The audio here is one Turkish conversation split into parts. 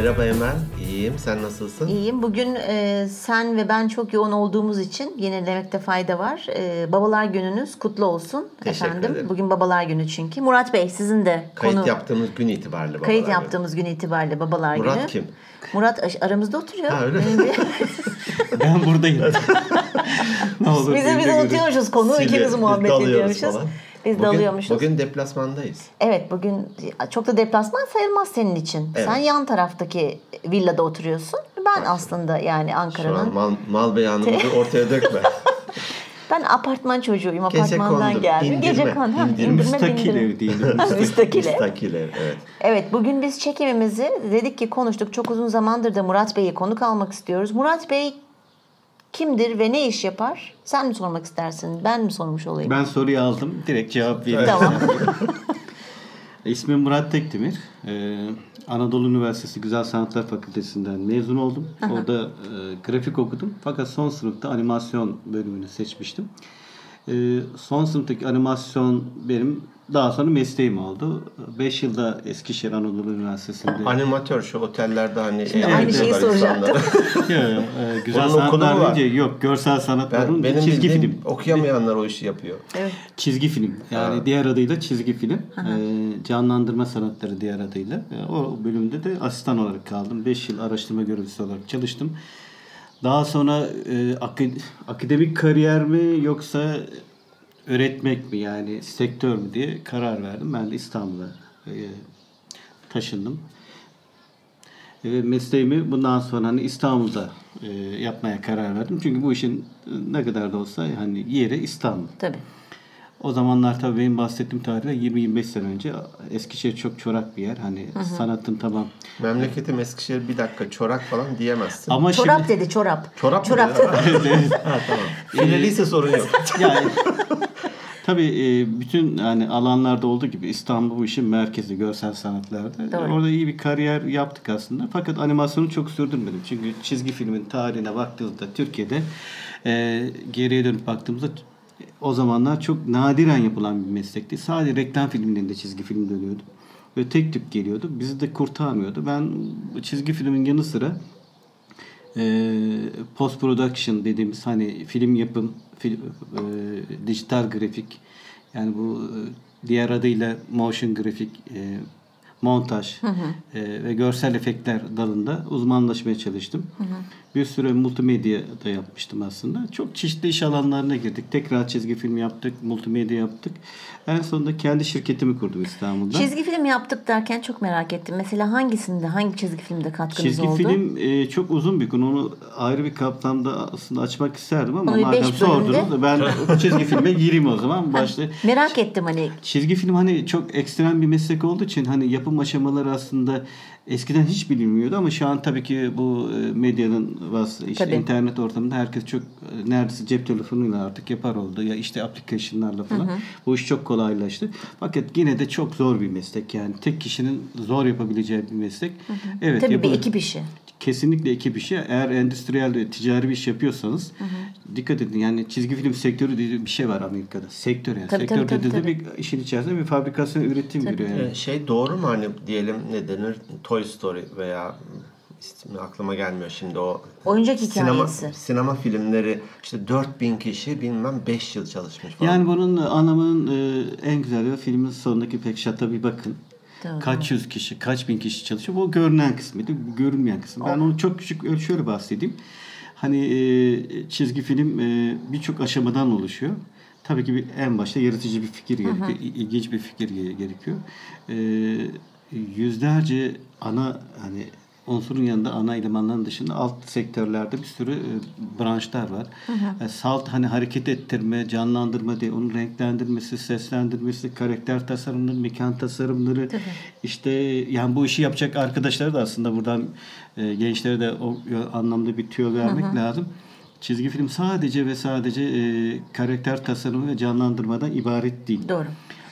Merhaba Emel, iyiyim. Sen nasılsın? İyiyim. Bugün e, sen ve ben çok yoğun olduğumuz için yenilemekte fayda var. E, babalar gününüz kutlu olsun Teşekkür efendim. ederim. Bugün babalar günü çünkü. Murat Bey sizin de Kayıt konu yaptığımız gün itibariyle babalar kayıt günü. yaptığımız gün itibariyle babalar Murat günü. kim? Murat aramızda oturuyor. Ha, öyle Ben buradayım. ne olur. De biz unutuyormuşuz. Konu Sili, ikimiz muhabbet ediyormuşuz. falan. Biz Bugün- dalıyormuşuz. Bugün deplasmandayız. Evet bugün çok da deplasman sayılmaz senin için. Evet. Sen yan taraftaki villada oturuyorsun. Ben aslında yani Şu an Ankara'nın mal, mal beyanımızı ortaya dökme. Ben apartman çocuğuyum. Gece Apartmandan kondu, geldim. indirme, Gece kon. Ha, indirme. Müstakil ev diyelim. Müstakil ev. Müstakil ev, evet. Evet bugün biz çekimimizi dedik ki konuştuk. Çok uzun zamandır da Murat Bey'i konuk almak istiyoruz. Murat Bey kimdir ve ne iş yapar? Sen mi sormak istersin? Ben mi sormuş olayım? Ben soruyu aldım. Direkt cevap vereyim. Tamam. İsmim Murat Tekdemir. Ee, Anadolu Üniversitesi Güzel Sanatlar Fakültesinden mezun oldum. Orada e, grafik okudum. Fakat son sınıfta animasyon bölümünü seçmiştim. Ee, son sınıftaki animasyon benim daha sonra mesleğim oldu. 5 yılda Eskişehir Anadolu Üniversitesi'nde Animatör şu otellerde hani Şimdi aynı şeyi eğlendiriyorlar soracaktım. Yok, e, güzel Onun sanatlar deyince yok görsel sanatların Ben, benim çizgi film. okuyamayanlar o işi yapıyor. Evet. Çizgi film. Yani Ha. diğer adıyla çizgi film. Ee, canlandırma sanatları diğer adıyla. Ee, o bölümde de asistan olarak kaldım. 5 yıl araştırma görevlisi olarak çalıştım. Daha sonra e, akad- akademik kariyer mi yoksa öğretmek mi yani sektör mü diye karar verdim. Ben de İstanbul'a e, taşındım. Ve mesleğimi bundan sonra hani İstanbul'da e, yapmaya karar verdim. Çünkü bu işin e, ne kadar da olsa hani yeri İstanbul. Tabii. O zamanlar tabii benim bahsettiğim tarihte 20-25 sene önce Eskişehir çok çorak bir yer. Hani sanatın tamam. Memleketim Eskişehir bir dakika çorak falan diyemezsin. Ama Çorap şimdi dedi çorap. Çorap mı Çorap. dedi? ha tamam. Fileliyse sorun yok. yani tabii e, bütün yani alanlarda olduğu gibi İstanbul bu işin merkezi görsel sanatlarda. Doğru. Orada iyi bir kariyer yaptık aslında. Fakat animasyonu çok sürdürmedim. Çünkü çizgi filmin tarihine baktığımızda Türkiye'de e, geriye dönüp baktığımızda o zamanlar çok nadiren yapılan bir meslekti. Sadece reklam filmlerinde çizgi film dönüyordu. Ve tek tip geliyordu. Bizi de kurtarmıyordu. Ben çizgi filmin yanı sıra e, post production dediğimiz hani film yapım, fil- e, dijital grafik yani bu e, diğer adıyla motion grafik, e, montaj e, ve görsel efektler dalında uzmanlaşmaya çalıştım. Bir süre multimedya da yapmıştım aslında. Çok çeşitli iş alanlarına girdik. Tekrar çizgi film yaptık, multimedya yaptık. En sonunda kendi şirketimi kurdum İstanbul'da. Çizgi film yaptık derken çok merak ettim. Mesela hangisinde, hangi çizgi filmde katkınız Çizgi oldu? film e, çok uzun bir konu. Onu ayrı bir kapsamda aslında açmak isterdim ama Onu madem sordunuz da ben o çizgi filme gireyim o zaman. Başta Merak ettim hani. çizgi film hani çok ekstrem bir meslek olduğu için hani yapım aşamaları aslında eskiden hiç bilinmiyordu ama şu an tabii ki bu e, medyanın vas işte Tabii. internet ortamında herkes çok e, neredeyse cep telefonuyla artık yapar oldu ya işte application'larla falan. Bu iş çok kolaylaştı. Fakat yine de çok zor bir meslek yani tek kişinin zor yapabileceği bir meslek. Evet. Tabii bir ekip işi. Kesinlikle ekip işi. Eğer endüstriyel ve ticari bir iş yapıyorsanız dikkat edin. Yani çizgi film sektörü diye bir şey var Amerika'da. Sektör yani. Tabii, Sektör tabii, tabii, dediğinde bir işin içerisinde bir fabrikasyon üretim giriyor yani. Ee, şey doğru mu hani diyelim ne denir Toy Story veya ismi aklıma gelmiyor şimdi o Oyuncak sinema, hikayesi. sinema filmleri işte 4000 kişi bilmem 5 yıl çalışmış falan. Yani bunun anlamının e, en güzel yanı filmin sonundaki pek şata bir bakın. Doğru. Kaç yüz kişi, kaç bin kişi çalışıyor. Bu görünen kısmıydı. Bu görünmeyen kısmı. Ben onu çok küçük ölçüyle bahsedeyim. Hani e, çizgi film e, birçok aşamadan oluşuyor. Tabii ki bir, en başta yaratıcı bir fikir gerekiyor. il- ilginç bir fikir ge- gerekiyor. E, yüzlerce ana hani unsurun yanında ana elemanların dışında alt sektörlerde bir sürü e, branşlar var. E, salt hani hareket ettirme, canlandırma diye onun renklendirmesi, seslendirmesi, karakter tasarımları, mekan tasarımları. işte yani bu işi yapacak arkadaşlara da aslında buradan e, gençlere de o e, anlamda bir tüyo vermek lazım. Çizgi film sadece ve sadece e, karakter tasarımı ve canlandırmadan ibaret değil. Doğru.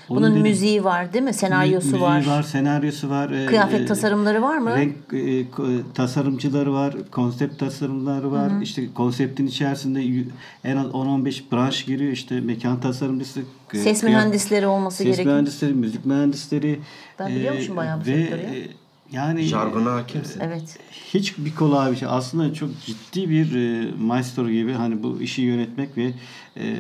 Onun Bunun dedi- müziği var değil mi? Senaryosu Müziği var. var, senaryosu var. e, Kıyafet e, tasarımları var mı? Renk e, tasarımcıları var, konsept tasarımları var. İşte konseptin içerisinde en az 10-15 branş giriyor. İşte mekan tasarımcısı, e, Ses kıyaf- mühendisleri olması ses gerekiyor. mühendisleri, müzik mühendisleri. Ben biliyormuşum bayağı bu ve sektörü e, Yani Jargona hakimsin. Evet. hiç bir kolay bir şey. Aslında çok ciddi bir e, maestro gibi hani bu işi yönetmek ve e,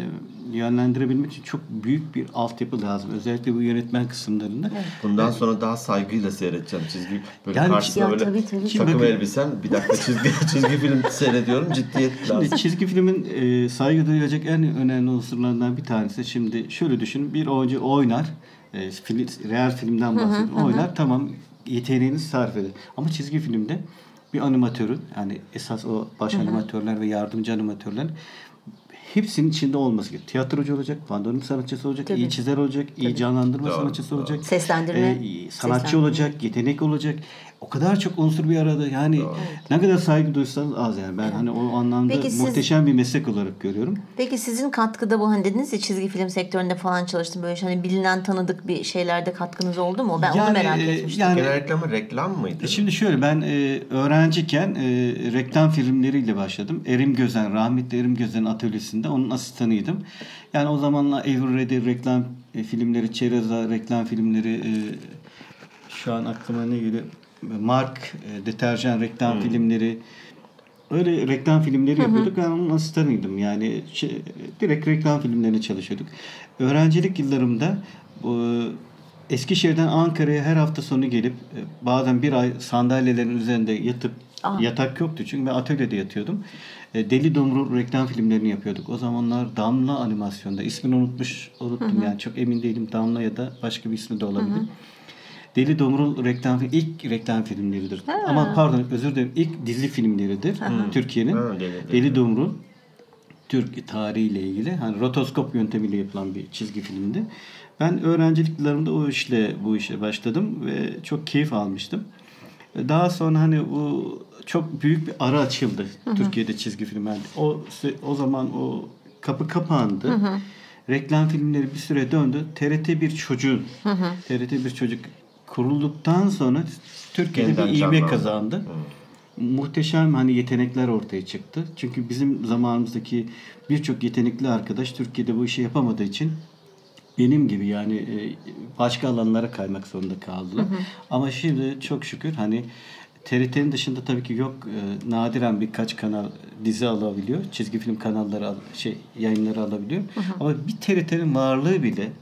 yönlendirebilmek için çok büyük bir altyapı lazım. Özellikle bu yönetmen kısımlarında. Bundan sonra daha saygıyla seyredeceğim çizgi. Böyle Yani- karşısına Ya böyle tabii, tabii. takım Bakın- elbisen bir dakika çizgi çizgi film seyrediyorum ciddiyet lazım. Şimdi çizgi filmin e, saygı duyulacak en önemli unsurlarından bir tanesi. Şimdi şöyle düşün. Bir oyuncu oynar. E, film, real filmden bahsediyorum. Oynar tamam yeteneğini sarf eder. Ama çizgi filmde bir animatörün yani esas o baş animatörler ve yardımcı animatörler hepsinin içinde olması gerekiyor. Tiyatrocu olacak, pandomim sanatçısı olacak, Tabii. iyi çizer olacak, iyi canlandırma Doğru, sanatçısı doğru. olacak. Seslendirme. e, sanatçı Seslendirme. olacak, yetenek olacak. O kadar çok unsur bir arada. Yani ne kadar saygı duysanız az yani. Ben hani o anlamda Peki siz- muhteşem bir meslek olarak görüyorum. Peki sizin katkıda bu hani dediniz ya çizgi film sektöründe falan çalıştım böyle hani bilinen tanıdık bir şeylerde katkınız oldu mu? Ben onu Yani, merak e, etmiştim. yani- Genellikle ama reklam mıydı? E Şimdi şöyle ben e, öğrenciyken e, reklam filmleriyle başladım. Erim Gözen, rahmetli Erim Gözen'in atölyesinde onun asistanıydım. Yani o zamanlar Everready reklam e, filmleri, Çereza reklam filmleri, e, şu an aklıma ne geliyor? Mark e, deterjan reklam filmleri, Öyle reklam filmleri yapıyorduk. Ben onun asistanıydım. Yani şey, direkt reklam filmlerine çalışıyorduk. Öğrencilik yıllarımda bu Eskişehir'den Ankara'ya her hafta sonu gelip e, bazen bir ay sandalyelerin üzerinde yatıp Aa. yatak yoktu çünkü ben atölyede yatıyordum. E, Deli Dumru reklam filmlerini yapıyorduk. O zamanlar Damla animasyonda ismini unutmuş unuttum yani çok emin değilim Damla ya da başka bir ismi de olabilir. Deli Domrul reklam ilk reklam filmleridir. Ama pardon özür dilerim ilk dizi filmleridir Türkiye'nin. Ha, Deli- Domrul Türk tarihiyle ilgili hani rotoskop yöntemiyle yapılan bir çizgi filmdi. Ben öğrencilik yıllarımda o işle bu işe başladım ve çok keyif almıştım. Daha sonra hani bu çok büyük bir ara açıldı Türkiye'de çizgi filmlerde. O se- o zaman o kapı kapandı. Reklam filmleri bir süre döndü. TRT bir çocuğun TRT bir çocuk kurulduktan sonra Türkiye'de Yeniden bir ivme canlandı. kazandı. Muhteşem hani yetenekler ortaya çıktı. Çünkü bizim zamanımızdaki birçok yetenekli arkadaş Türkiye'de bu işi yapamadığı için benim gibi yani e, başka alanlara kaymak zorunda kaldılar. Ama şimdi çok şükür hani TRT'nin dışında tabii ki yok e, nadiren birkaç kanal dizi alabiliyor. Çizgi film kanalları al- şey yayınları alabiliyor. Ama bir TRT'nin varlığı bile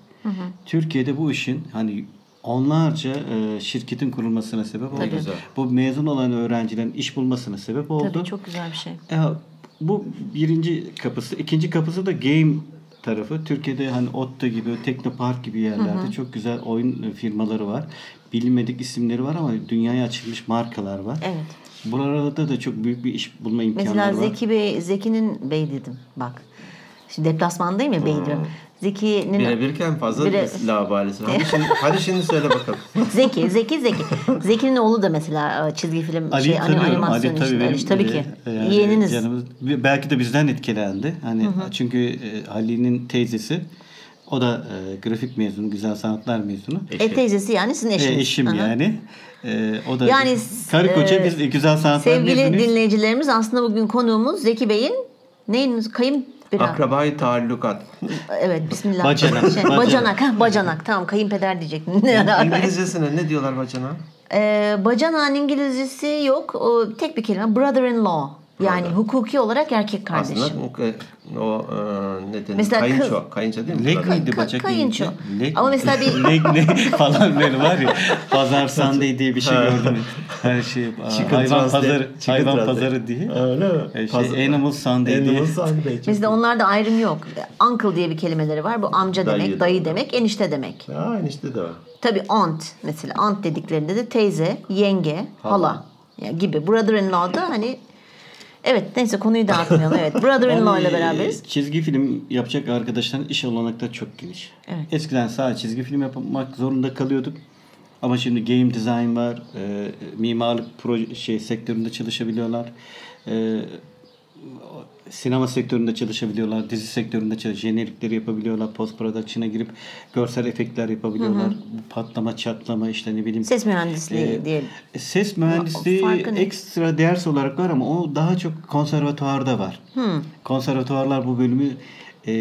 Türkiye'de bu işin hani onlarca e, şirketin kurulmasına sebep oldu. güzel. Bu mezun olan öğrencilerin iş bulmasına sebep oldu. Tabii çok güzel bir şey. Ya, bu birinci kapısı. ikinci kapısı da game tarafı. Türkiye'de hani Otto gibi, Teknopark gibi yerlerde çok güzel oyun firmaları var. Bilinmedik isimleri var ama dünyaya açılmış markalar var. Evet. Buralarda da çok büyük bir iş bulma imkanları Mesela var. Zeki Bey, Zeki'nin Bey dedim bak. Şimdi deplasmandayım ya Bey diyorum. Zeki'nin Birebirken fazla Bire- labalesi. Hadi şimdi, hadi şimdi söyle bakalım. Zeki, Zeki, Zeki. Zeki'nin oğlu da mesela e, çizgi film Ali şey ani- tanıyorum. animasyon Ali tabii benim tabii e, ki. yani Yeğeniniz. canımız- belki de bizden etkilendi. Hani çünkü e, Ali'nin teyzesi o da e, grafik mezunu, güzel sanatlar mezunu. E teyzesi yani sizin E, eşiniz. eşim Aha. yani. E, o da Yani karı koca e, biz güzel sanatlar Sevgili mezunuyuz. dinleyicilerimiz aslında bugün konuğumuz Zeki Bey'in neyin kayın bir Akrabayı taallukat. Evet bismillah. Bacanak, Şey, bacanak. ha, bacanak. Tamam kayınpeder alaka? İngilizcesine ne diyorlar bacana? Ee, bacanağın İngilizcesi yok. O tek bir kelime. Brother-in-law. Yani Brother. hukuki olarak erkek kardeşim. Aslında o, e, ne denir? Mesela Kayınço. kız- Kayınço değil mi? Leg miydi Ka- bacak kayınço. Leg Ama mesela bir- Leg ne falan böyle var ya. Pazar Sunday diye bir şey gördüm. Her şey Chicken hayvan pazarı, hayvan pazarı diye. Öyle mi? Şey, Pazar- Animal Sunday diye. Animal Sunday. iyi. onlarda ayrım yok. Uncle diye bir kelimeleri var. Bu amca Dayı demek, da dayı demek, enişte demek. Ya enişte de var. Tabii aunt mesela. Aunt dediklerinde de teyze, yenge, hala, Hala. ya gibi. Brother-in-law da hani Evet neyse konuyu dağıtmayalım. Evet. Brother-in-law ile Yani, beraberiz. e, Çizgi film yapacak arkadaşların iş olanakları çok geniş. Evet. Eskiden sadece çizgi film yapmak zorunda kalıyorduk. Ama şimdi game design var, e, mimarlık proje şey sektöründe çalışabiliyorlar. E, sinema sektöründe çalışabiliyorlar, dizi sektöründe çalış, jenerikleri yapabiliyorlar, post production'a girip görsel efektler yapabiliyorlar. Bu patlama, çatlama işte ne bileyim. Ses mühendisliği e, diyelim. Ses mühendisliği ne? ekstra ders olarak var ama o daha çok konservatuvarda var. Konservatuvarlar bu bölümü e,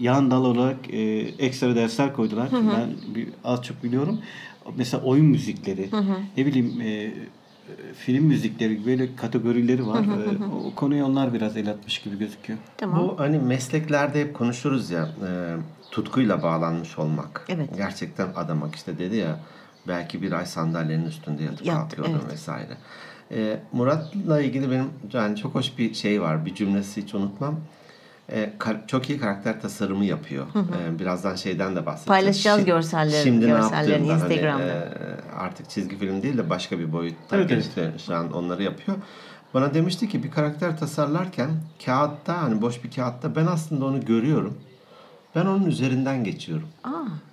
yan dal olarak e, ekstra dersler koydular. Ben bir, az çok biliyorum. Mesela oyun müzikleri, ne bileyim e, film müzikleri gibi böyle kategorileri var. E, o konuya onlar biraz el atmış gibi gözüküyor. Tamam. Bu hani mesleklerde hep konuşuruz ya e, tutkuyla bağlanmış olmak. Evet. Gerçekten adamak işte dedi ya belki bir ay sandalyenin üstünde yatıp Yattı, kalkıyordum evet. vesaire. E, Murat'la ilgili benim yani çok hoş bir şey var. Bir cümlesi hiç unutmam. E, çok iyi karakter tasarımı yapıyor. E, birazdan şeyden de bahsedeceğiz. Paylaşacağız Şi- görselleri- Şimdi ne görsellerini yaptığında hani, Instagram'da. e, artık çizgi film değil de başka bir boyutta Evet, evet. geçti. Şu an onları yapıyor. Bana demişti ki bir karakter tasarlarken kağıtta hani boş bir kağıtta ben aslında onu görüyorum. Ben onun üzerinden geçiyorum. Aa,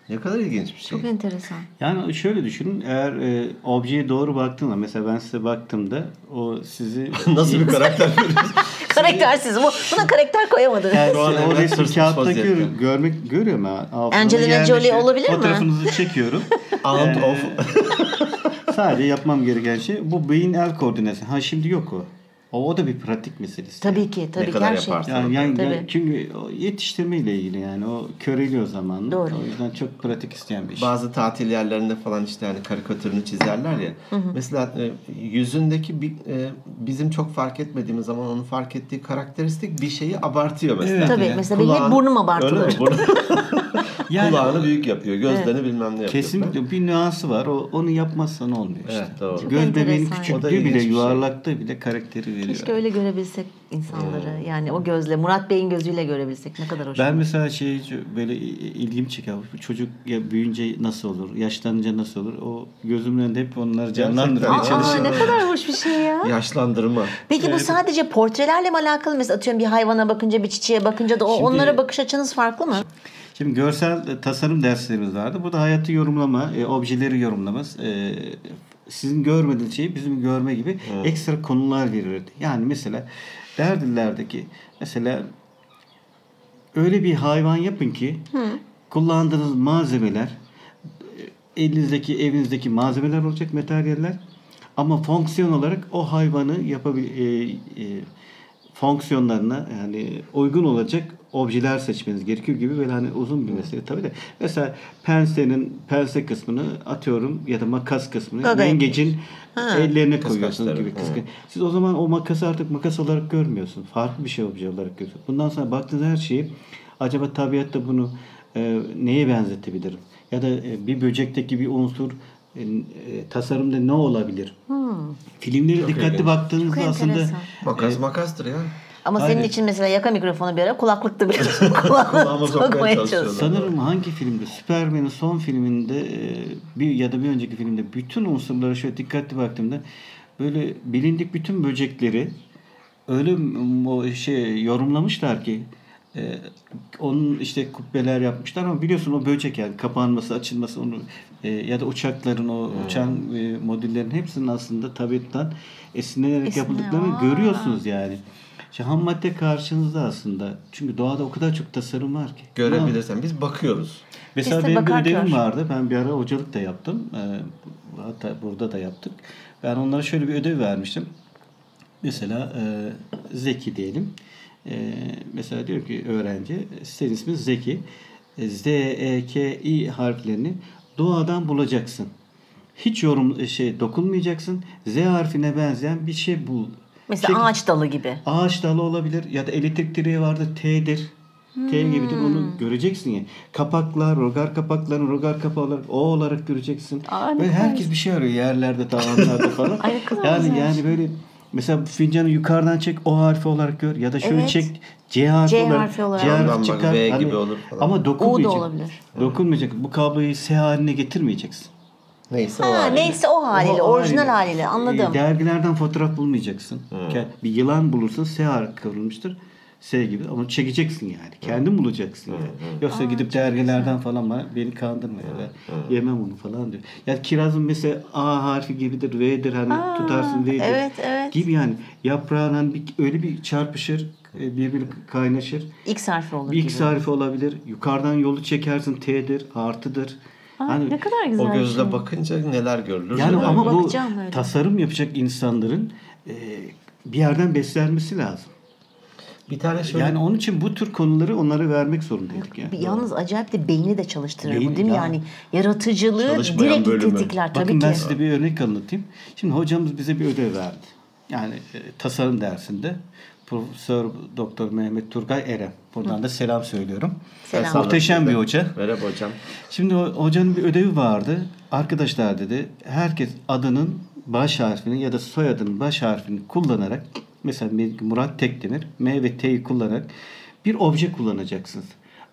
Ne kadar ilginç bir şey. çok enteresan. Yani şöyle düşünün eğer e, objeye doğru baktığında mesela ben size baktığımda o sizi Nasıl bir karakter? Karaktersiz. Bu, buna karakter koyamadınız. Yani Şu an o resmi kağıtta gör, görmek ha. Altına Angelina. Jolie olabilir mi? Fotoğrafınızı çekiyorum. Out of Sadece yapmam gereken şey bu beyin el koordinasyonu. Ha şimdi yok o. O, o da bir pratik meselesi. Tabii ki. Tabii Ne ki kadar her şey. yaparsın. Yani, yani, Tabii. yani çünkü yetiştirme ile ilgili yani o köreliyor zamanla. Doğru. O yüzden çok pratik isteyen bir iş. bazı tatil yerlerinde falan işte hani karikatürünü çizerler ya. Mesela e, yüzündeki bir, e, bizim çok fark etmediğimiz zaman onun fark ettiği karakteristik bir şeyi abartıyor mesela. Evet. Tabii. Ya, Mesela benim hep Kulağın- burnum abartılır. Öyle mi? Burnu- Yani- Kulağını büyük yapıyor. Gözlerini bilmem ne yapıyor. Kesinlikle bir nüansı var. O, onu yapmazsan olmuyor işte. Evet, doğru. Göz bebeğinin küçüklüğü bile bir şey. yuvarlakta bile karakteri veriyor. Keşke öyle görebilsek insanları. Yani o gözle, Murat Bey'in gözüyle görebilsek ne kadar hoş. Ben olur. mesela şey böyle ilgimi çeker. Bu Çocuk ya büyüyünce nasıl olur? Yaşlanınca nasıl olur? O gözümün önünde hep onları canlandırmaya çalışıyorum. ne kadar hoş bir şey ya. Yaşlandırma. Peki bu sadece portrelerle mi alakalı? Mesela atıyorum bir hayvana bakınca, bir çiçeğe bakınca da o, Şimdi- onlara bakış açınız farklı mı? Şimdi görsel e, tasarım derslerimiz vardı. Bu da hayatı yorumlama, e, objeleri yorumlamaz. E, sizin görmediğiniz şeyi bizim görme gibi ekstra konular verirdi. Yani mesela derdilerdeki mesela öyle bir hayvan yapın ki kullandığınız malzemeler elinizdeki evinizdeki malzemeler olacak materyaller ama fonksiyon olarak o hayvanı yapabil e, e, fonksiyonlarına yani uygun olacak objeler seçmeniz gerekiyor gibi böyle hani uzun bir mesele tabii de. Mesela pensenin pense kısmını atıyorum ya da makas kısmını Ha. ellerine koyuyorsunuz gibi kıskaç. Siz o zaman o makası artık makas olarak görmüyorsun. Farklı bir şey obje olarak görüyorsun. Bundan sonra baktığınız her şeyi acaba tabiatta bunu e, neye benzetebilirim? Ya da e, bir böcekteki bir unsur e, e, tasarımda ne olabilir? Filmlere dikkatli ilginç. baktığınızda Çok aslında enteresan. Makas makastır ya. Ama Aynen. senin için mesela yaka mikrofonu bir ara kulaklıkta bile Kulağıma kulağına sokmaya çalışıyorsun. Sanırım hangi filmde? Superman'in son filminde e, bir ya da bir önceki filmde bütün unsurlara şöyle dikkatli baktığımda böyle bilindik bütün böcekleri öyle o şey yorumlamışlar ki e, onun işte kubbeler yapmışlar ama biliyorsun o böcek yani kapanması, açılması onu e, ya da uçakların o uçan e, modellerin hepsinin aslında tabiattan esinlenerek Esinle- yapıldıklarını Aa. görüyorsunuz yani. İşte ham madde karşınızda aslında. Çünkü doğada o kadar çok tasarım var ki. Görebilirsen. Biz bakıyoruz. Mesela de benim bir ödevim vardı. Ben bir ara hocalık da yaptım. Ee, hatta burada da yaptık. Ben onlara şöyle bir ödev vermiştim. Mesela e, Zeki diyelim. E, mesela diyor ki öğrenci, senin ismin Zeki. E, Z, E, K, I harflerini doğadan bulacaksın. Hiç yorum e, şey dokunmayacaksın. Z harfine benzeyen bir şey bul. Mesela Çek- ağaç dalı gibi. Ağaç dalı olabilir ya da elektrik direği vardır T'dir. T gibidir onu Hmm. göreceksin ya. Kapaklar, rogar kapaklarını rogar kapağı olarak O olarak göreceksin. Aa, Böyle herkes bir şey arıyor yerlerde, tavanlarda falan. Ay, yani yani böyle mesela fincanı yukarıdan çek O harfi olarak gör ya da şöyle Evet. çek C harfi C olarak. harfi olarak. C harfi çıkar. V Hani- gibi olur falan. Ama dokunmayacak. O da olabilir. Dokunmayacak. Bu kabloyu S haline getirmeyeceksin. Neyse o Ha, haliyle. neyse o haliyle, O orijinal haliyle anladım. E, dergilerden fotoğraf bulmayacaksın. Ke- Bir yılan bulursun S harfi kıvrılmıştır. S gibi ama çekeceksin yani. Kendin bulacaksın yani. Yoksa gidip dergilerden falan bana, beni kandırma ya da yemem onu falan diyor. Ya kirazın mesela A harfi gibidir, V'dir hani Aa, tutarsın V'dir. evet, evet. Gibi yani yaprağın hani bir, öyle bir çarpışır, e, birbiri kaynaşır. X harfi olur Bir X gibi. harfi olabilir. Yukarıdan yolu çekersin T'dir, artıdır. Aa, Hani ne kadar güzel O gözle şey. bakınca neler görülür. yani neler ama bu Bakacağım öyle. tasarım yapacak insanların e, bir yerden beslenmesi lazım. Bir tane şöyle Yani onun için bu tür konuları onlara vermek zorundaydık yani. Bir Yalnız acayip de beyni de çalıştırır Beyin- bu değil mi? ya. Yani yaratıcılığı Çalışmayan direkt bölümü. tetikler tabii Bakın ben ki. size bir örnek anlatayım. Şimdi hocamız bize bir ödev verdi. Yani e, tasarım dersinde Profesör Doktor Mehmet Turgay Erem. Buradan da selam söylüyorum. Selam. Muhteşem bir hoca. Merhaba hocam. Şimdi o- hocanın bir ödevi vardı. Arkadaşlar dedi herkes adının baş harfini ya da soyadının baş harfini kullanarak mesela Murat Tekdemir M ve T'yi kullanarak bir obje kullanacaksınız.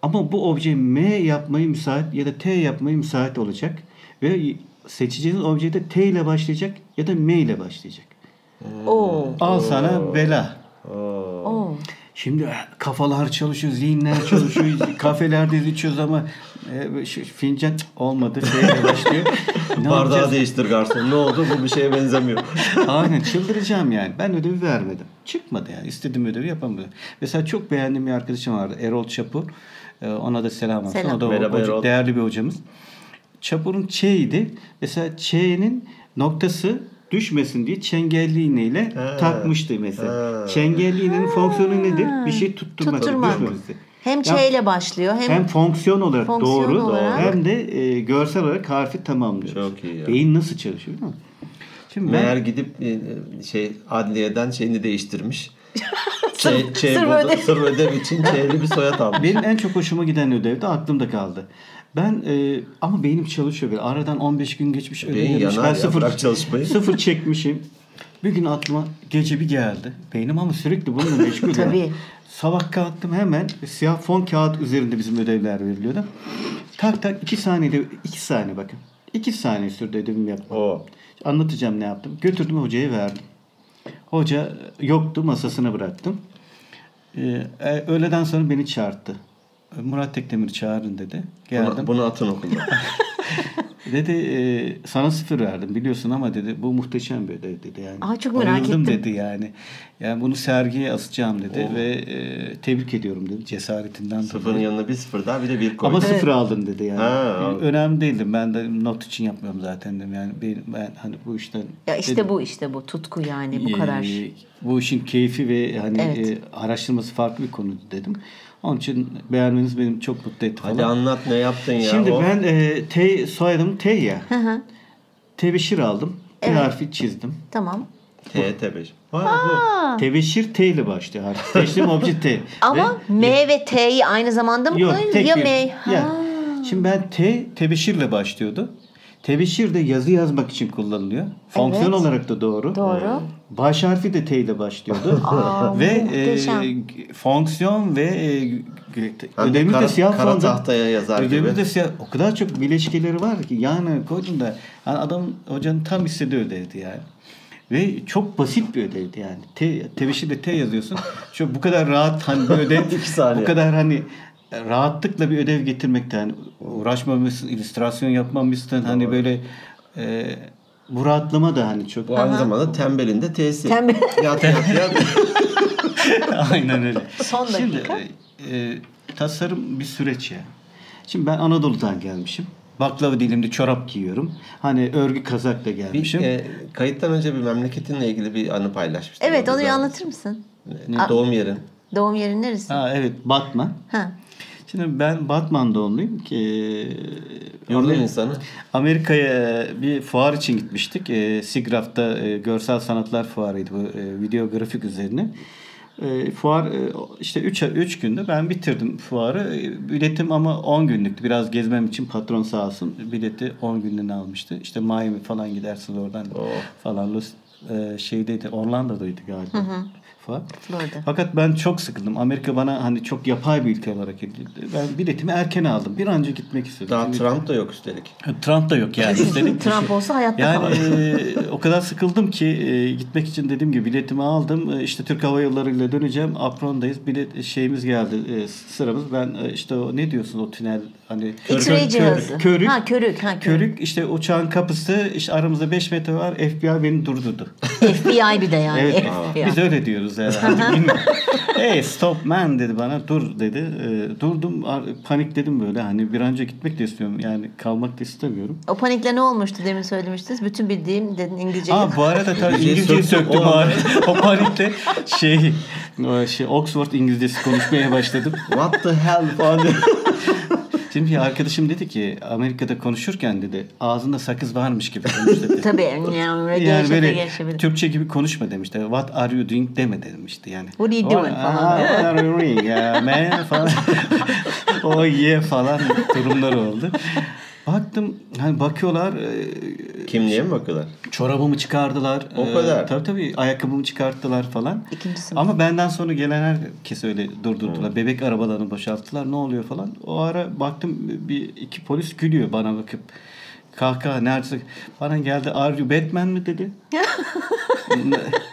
Ama bu obje M yapmayı müsait ya da T yapmayı müsait olacak ve seçeceğiniz obje de T ile başlayacak ya da M ile başlayacak. Oo. Al sana bela. Oo. Şimdi kafalar çalışıyor, zihinler çalışıyor, kafelerde içiyoruz ama e, şu fincan olmadı, şeyle başlıyor. Ne Bardağı yapacağız? değiştir garson. Ne oldu? Bu bir şeye benzemiyor. Aynen çıldıracağım yani. Ben ödevi vermedim. Çıkmadı yani. İstediğim ödevi yapamadım. Mesela çok beğendiğim bir arkadaşım vardı. Erol Çapur. Ee, ona da selam olsun. Selam. O da Merhaba hoca- Erol. değerli bir hocamız. Çapur'un Ç'ydi. Mesela Ç'nin noktası düşmesin diye çengelli iğneyle Ha. takmıştı mesela. Ha. Çengelli iğnenin fonksiyonu nedir? Bir şey tutturmak. Tutturmak. düşmemesi. Hem Ç ile başlıyor hem, hem fonksiyon olarak Fonksiyon doğru olarak. hem de e, görsel olarak harfi tamamlıyor. Çok iyi ya. Beyin nasıl çalışıyor değil mi? Şimdi ben- Meğer gidip e, şey adliyeden şeyini değiştirmiş. Şey, Sırf- şey ödev. sırf ödev için Ç'li bir soyad almış. Benim en çok hoşuma giden ödev de aklımda kaldı. Ben e, ama beynim çalışıyor böyle. Aradan 15 gün geçmiş ödev Beyin yapmış. yanar Ben sıfır, çalışmayı. sıfır çekmişim. Bir gün aklıma gece bir geldi. Beynim ama sürekli bununla meşgul. yani. Tabii. Sabah kalktım hemen siyah fon kağıt üzerinde bizim ödevler veriliyordu. Tak tak iki saniyede iki saniye bakın. İki saniye sürdü ödevimi yapmam. O. Anlatacağım ne yaptım. Götürdüm hocaya verdim. Hoca yoktu masasına bıraktım. Ee, e, öğleden sonra beni çağırdı. Murat Tekdemir çağırın dedi. Geldim. Bunu, bunu atın okulda. Dedi e, sana sıfır verdim biliyorsun ama dedi bu muhteşem bir ödev dedi yani. Aa, çok merak Bayıldım ettim. dedi yani. Yani bunu sergiye asacağım dedi ve e, tebrik ediyorum dedi cesaretinden Sıfırın yanına bir sıfır daha bir de bir koy. Ama sıfır aldın dedi yani. Ha, E. Önemli değildi. Ben de not için yapmıyorum zaten dedim. Yani ben, ben hani bu işten ya işte dedim, bu işte bu tutku yani bu kadar. e, bu işin keyfi ve hani Evet. e, araştırması farklı bir konu dedim. Onun için beğenmeniz benim çok mutlu etti falan. Hadi anlat ne yaptın ya. Şimdi O- ben e, T soyadım T ya. Hı hı. Tebeşir aldım. T Evet. harfi çizdim. Tamam. TET 5. Ha, Tebeşir T ile başlıyor harf. Seçtiğim obje T. Ama Ve- M ve T'yi aynı zamanda mı tek Ya. M. Ya. Ha. Şimdi ben T tebeşirle başlıyordu. Tebeşir de yazı yazmak için kullanılıyor. Fonksiyon Evet. olarak da doğru. Doğru. Baş harfi de T ile başlıyordu. Aa, ve e, fonksiyon ve e, ödevimiz kara- de siyah kara fonda. tahtaya yazar Ödevimiz gibi. de siyah. O kadar çok bileşkeleri var ki yani koydum da yani adam hocanın tam istediği ödevdi yani. Ve çok basit bir ödevdi yani. T, tebeşirle T yazıyorsun. Çok bu kadar rahat hani bir ödev İki saniye. bu kadar hani rahatlıkla bir ödev getirmekten hani uğraşmamışsın, illüstrasyon yapmamışsın hani böyle e, bu rahatlama da hani çok Bu aynı zamanda tembelin de T'si. Tembel. Yat yat yat. Aynen öyle. Son Şimdi dakika. e, e, tasarım bir süreç ya. Şimdi ben Anadolu'dan gelmişim. Baklava dilimde çorap giyiyorum. Hani örgü kazakla Bir, gelmişim. e, kayıttan önce bir memleketinle ilgili bir anı paylaşmıştın. Evet onu bir anlatır mısın? Ne, doğum yerin. Doğum yerin neresi? Ha evet Batman. Ha. Şimdi ben Batman doğumluyum ki Yurdun insanı. Amerika'ya bir fuar için gitmiştik. E, SIGGRAPH'ta e, görsel sanatlar fuarıydı bu e, video grafik üzerine. E, fuar e, işte 3 3 günde ben bitirdim fuarı. E, biletim ama 10 günlüktü. Biraz gezmem için patron sağ olsun bileti 10 günlüğüne almıştı. İşte Miami falan gidersiniz oradan Oh. falan Los e, şeydeydi Orlando'daydı galiba. Florida. Fakat ben çok sıkıldım. Amerika bana hani çok yapay bir ülke olarak edildi. Ben biletimi erken aldım. Bir an önce gitmek istedim. Daha Çünkü- Trump da yok üstelik. Trump da yok yani üstelik. Trump olsa hayatta Yani kalır. e, o kadar sıkıldım ki e, gitmek için dediğim gibi biletimi aldım. E, işte Türk Hava Yolları ile döneceğim. Apron'dayız. Bilet şeyimiz geldi e, sıramız. Ben e, işte o ne diyorsun o tünel hani X-ray cihazı. körük. Ha körük. Ha körük. Körük işte uçağın kapısı işte aramızda 5 metre var. FBI beni durdurdu. FBI bir de yani. Evet. FBI. Biz öyle diyoruz herhalde. Bilmiyorum. hey stop man dedi bana. Dur dedi. E, durdum panikledim böyle. Hani bir an önce gitmek de istiyorum. Yani kalmak da istemiyorum. O panikle ne olmuştu demin söylemiştiniz. Bütün bildiğim dedin İngilizceyi. Aa bu arada tabii İngilizceyi söktüm. O- o, o panikle şey şey Oxford İngilizcesi konuşmaya başladım. What the hell falan. Şimdi arkadaşım dedi ki Amerika'da konuşurken dedi ağzında sakız varmış gibi konuş dedi. Tabii yani, yani yani böyle geçebilir. Türkçe gibi konuşma demişti. What are you doing deme demişti yani. What are you doing falan. What are you doing man falan. o ye falan durumlar oldu. Baktım hani bakıyorlar e, Kimliğe mi bakıyorlar? çorabımı çıkardılar. O Ee, kadar. tabii tabii ayakkabımı çıkarttılar falan. İkinci sınıf. Ama benden sonra gelen herkes öyle durdurdular. Bebek arabalarını boşalttılar. Ne oluyor falan. O ara baktım bir iki polis gülüyor bana bakıp. Kahkaha neredeyse bana geldi are you Batman mi dedi.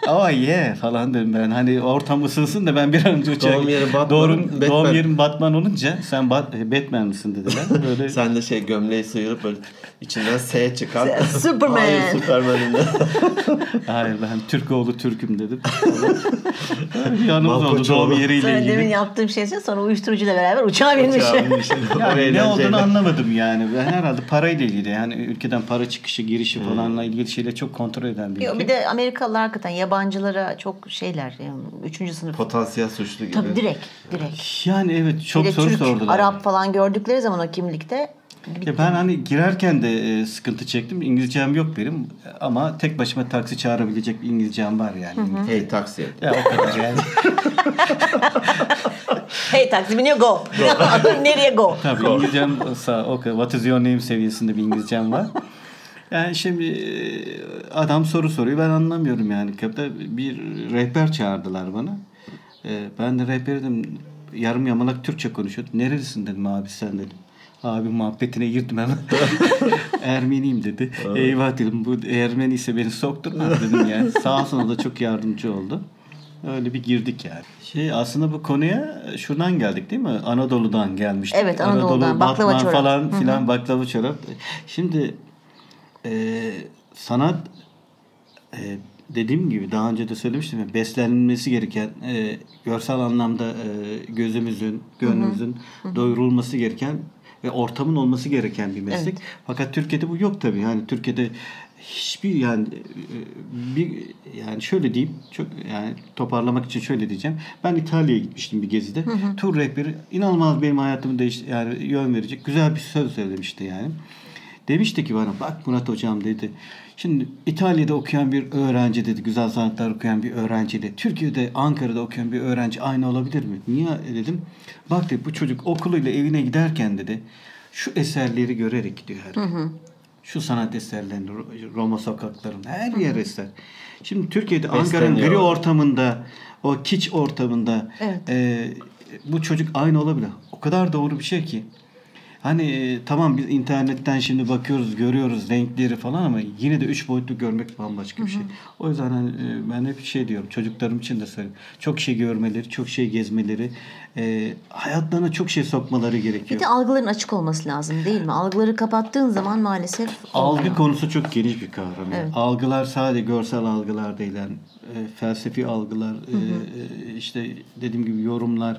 oh yeah falan dedim ben. Hani ortam ısınsın da ben bir an önce uçağa Doğum yeri Batman, Doğru, Batman. doğum yerim Batman olunca sen Bat, Batman mısın dediler. Böyle Sen de şey gömleği sıyırıp böyle içinden S çıkar. Superman. Hayır Superman'im de. Hayır ben Türk oğlu Türk'üm dedim. anımız oldu doğum yeriyle Sonra demin ilgili. yaptığım şey için sonra uyuşturucuyla beraber uçağa binmiş. Yani ne olduğunu anlamadım yani. Ben herhalde parayla ilgili yani ülkeden para çıkışı girişi falanla ilgili şeyle çok kontrol eden bir Yok, ülke. bir de Amerikalılar hakikaten yabancılara çok şeyler. Yani üçüncü sınıf. Potansiyel suçlu gibi. Tabii direkt. direkt. Yani evet çok soru Türk, sordular. Arap falan gördükleri zaman o kimlikte Ya ben hani girerken de e, sıkıntı çektim. İngilizcem yok benim ama tek başıma taksi çağırabilecek bir İngilizcem var yani. Hey taksi. Ya o kadar yani. hey taksi biniyor go. Nereye go? Tabii İngilizcem sağ o kadar. What is your name seviyesinde bir İngilizcem var. Yani şimdi e, adam soru soruyor ben anlamıyorum yani. Kapıda bir rehber çağırdılar bana. E, Ben de rehber dedim yarım yamalak Türkçe konuşuyordu. Nerelisin dedim abi sen dedim. Abi muhabbetine girdim hemen. Ermeniyim dedi. Eyvah dedim bu Ermeni ise beni sokturmaz dedim yani. Sağ olsun o da çok yardımcı oldu. Öyle bir girdik yani. Şey aslında bu konuya şuradan geldik değil mi? Anadolu'dan gelmiştik. Evet, Anadolu'dan. Anadolu, Baklava Batman çorap. falan filan baklava çorap. Şimdi e, sanat e, dediğim gibi daha önce de söylemiştim ya beslenmesi gereken e, görsel anlamda e, gözümüzün, gönlümüzün doyurulması gereken ve ortamın olması gereken bir meslek. Evet. Fakat Türkiye'de bu yok tabii. Yani Türkiye'de hiçbir yani e, bir yani şöyle diyeyim çok yani toparlamak için şöyle diyeceğim. Ben İtalya'ya gitmiştim bir gezide. Tur rehberi inanılmaz benim hayatımı değiş yani yön verecek güzel bir söz söylemişti yani. Demişti ki bana bak Murat hocam dedi. Şimdi İtalya'da okuyan bir öğrenci dedi güzel sanatlar okuyan bir öğrenci de Türkiye'de Ankara'da okuyan bir öğrenci aynı olabilir mi? Niye dedim. Bak dedi bu çocuk okuluyla evine giderken dedi şu eserleri görerek gidiyor her gün. Şu sanat eserlerini Ro- Roma sokaklarında her yer eser. Şimdi Türkiye'de Ankara'nın gri ortamında o kiç ortamında Evet. e, bu çocuk aynı olabilir. O kadar doğru bir şey ki. Hani e, tamam biz internetten şimdi bakıyoruz, görüyoruz renkleri falan ama yine de üç boyutlu görmek bambaşka bir şey. O yüzden hani, e, ben hep şey diyorum çocuklarım için de söylüyorum. Çok şey görmeleri, çok şey gezmeleri, e, hayatlarına çok şey sokmaları Bir gerekiyor. de algıların açık olması lazım değil mi? Algıları kapattığın zaman maalesef Algı olmuyor. konusu çok geniş bir kavram. Yani. Evet. Algılar sadece görsel algılar değil. Yani, e, felsefi algılar, e, e, işte dediğim gibi yorumlar,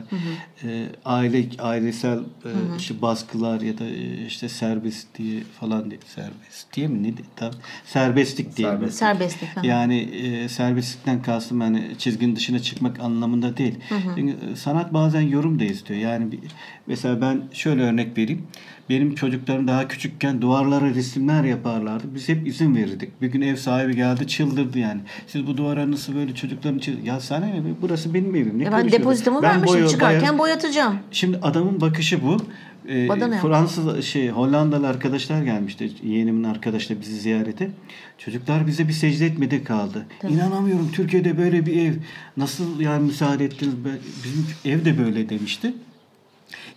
e, aile ailesel e, işte baskılar ya da e, işte serbest diye falan diye serbest diye mi ne? Tam serbestlik diye. Serbest. Serbestlik. ha. Yani e, serbestlikten kastım yani çizginin dışına çıkmak anlamında değil. Çünkü e, sanat bazen yorum da istiyor. Yani bir, mesela ben şöyle örnek vereyim. Benim çocuklarım daha küçükken duvarlara resimler yaparlardı. Biz hep izin verirdik. Bir gün ev sahibi geldi çıldırdı yani. Siz bu duvara nasıl böyle çocukların çiz- Ya sana ne? Burası benim evim. Ne Ya ben depozitomu Ben vermişim boya- çıkarken boya- boyatacağım. Şimdi adamın bakışı bu. Ee, Badana. Fransız şey Hollandalı arkadaşlar gelmişti. Yeğenimin arkadaşları bizi ziyarete. Çocuklar bize bir secde etmedi kaldı. İnanamıyorum Türkiye'de böyle bir ev. Nasıl yani müsaade ettiniz? Bizim ev de böyle demişti.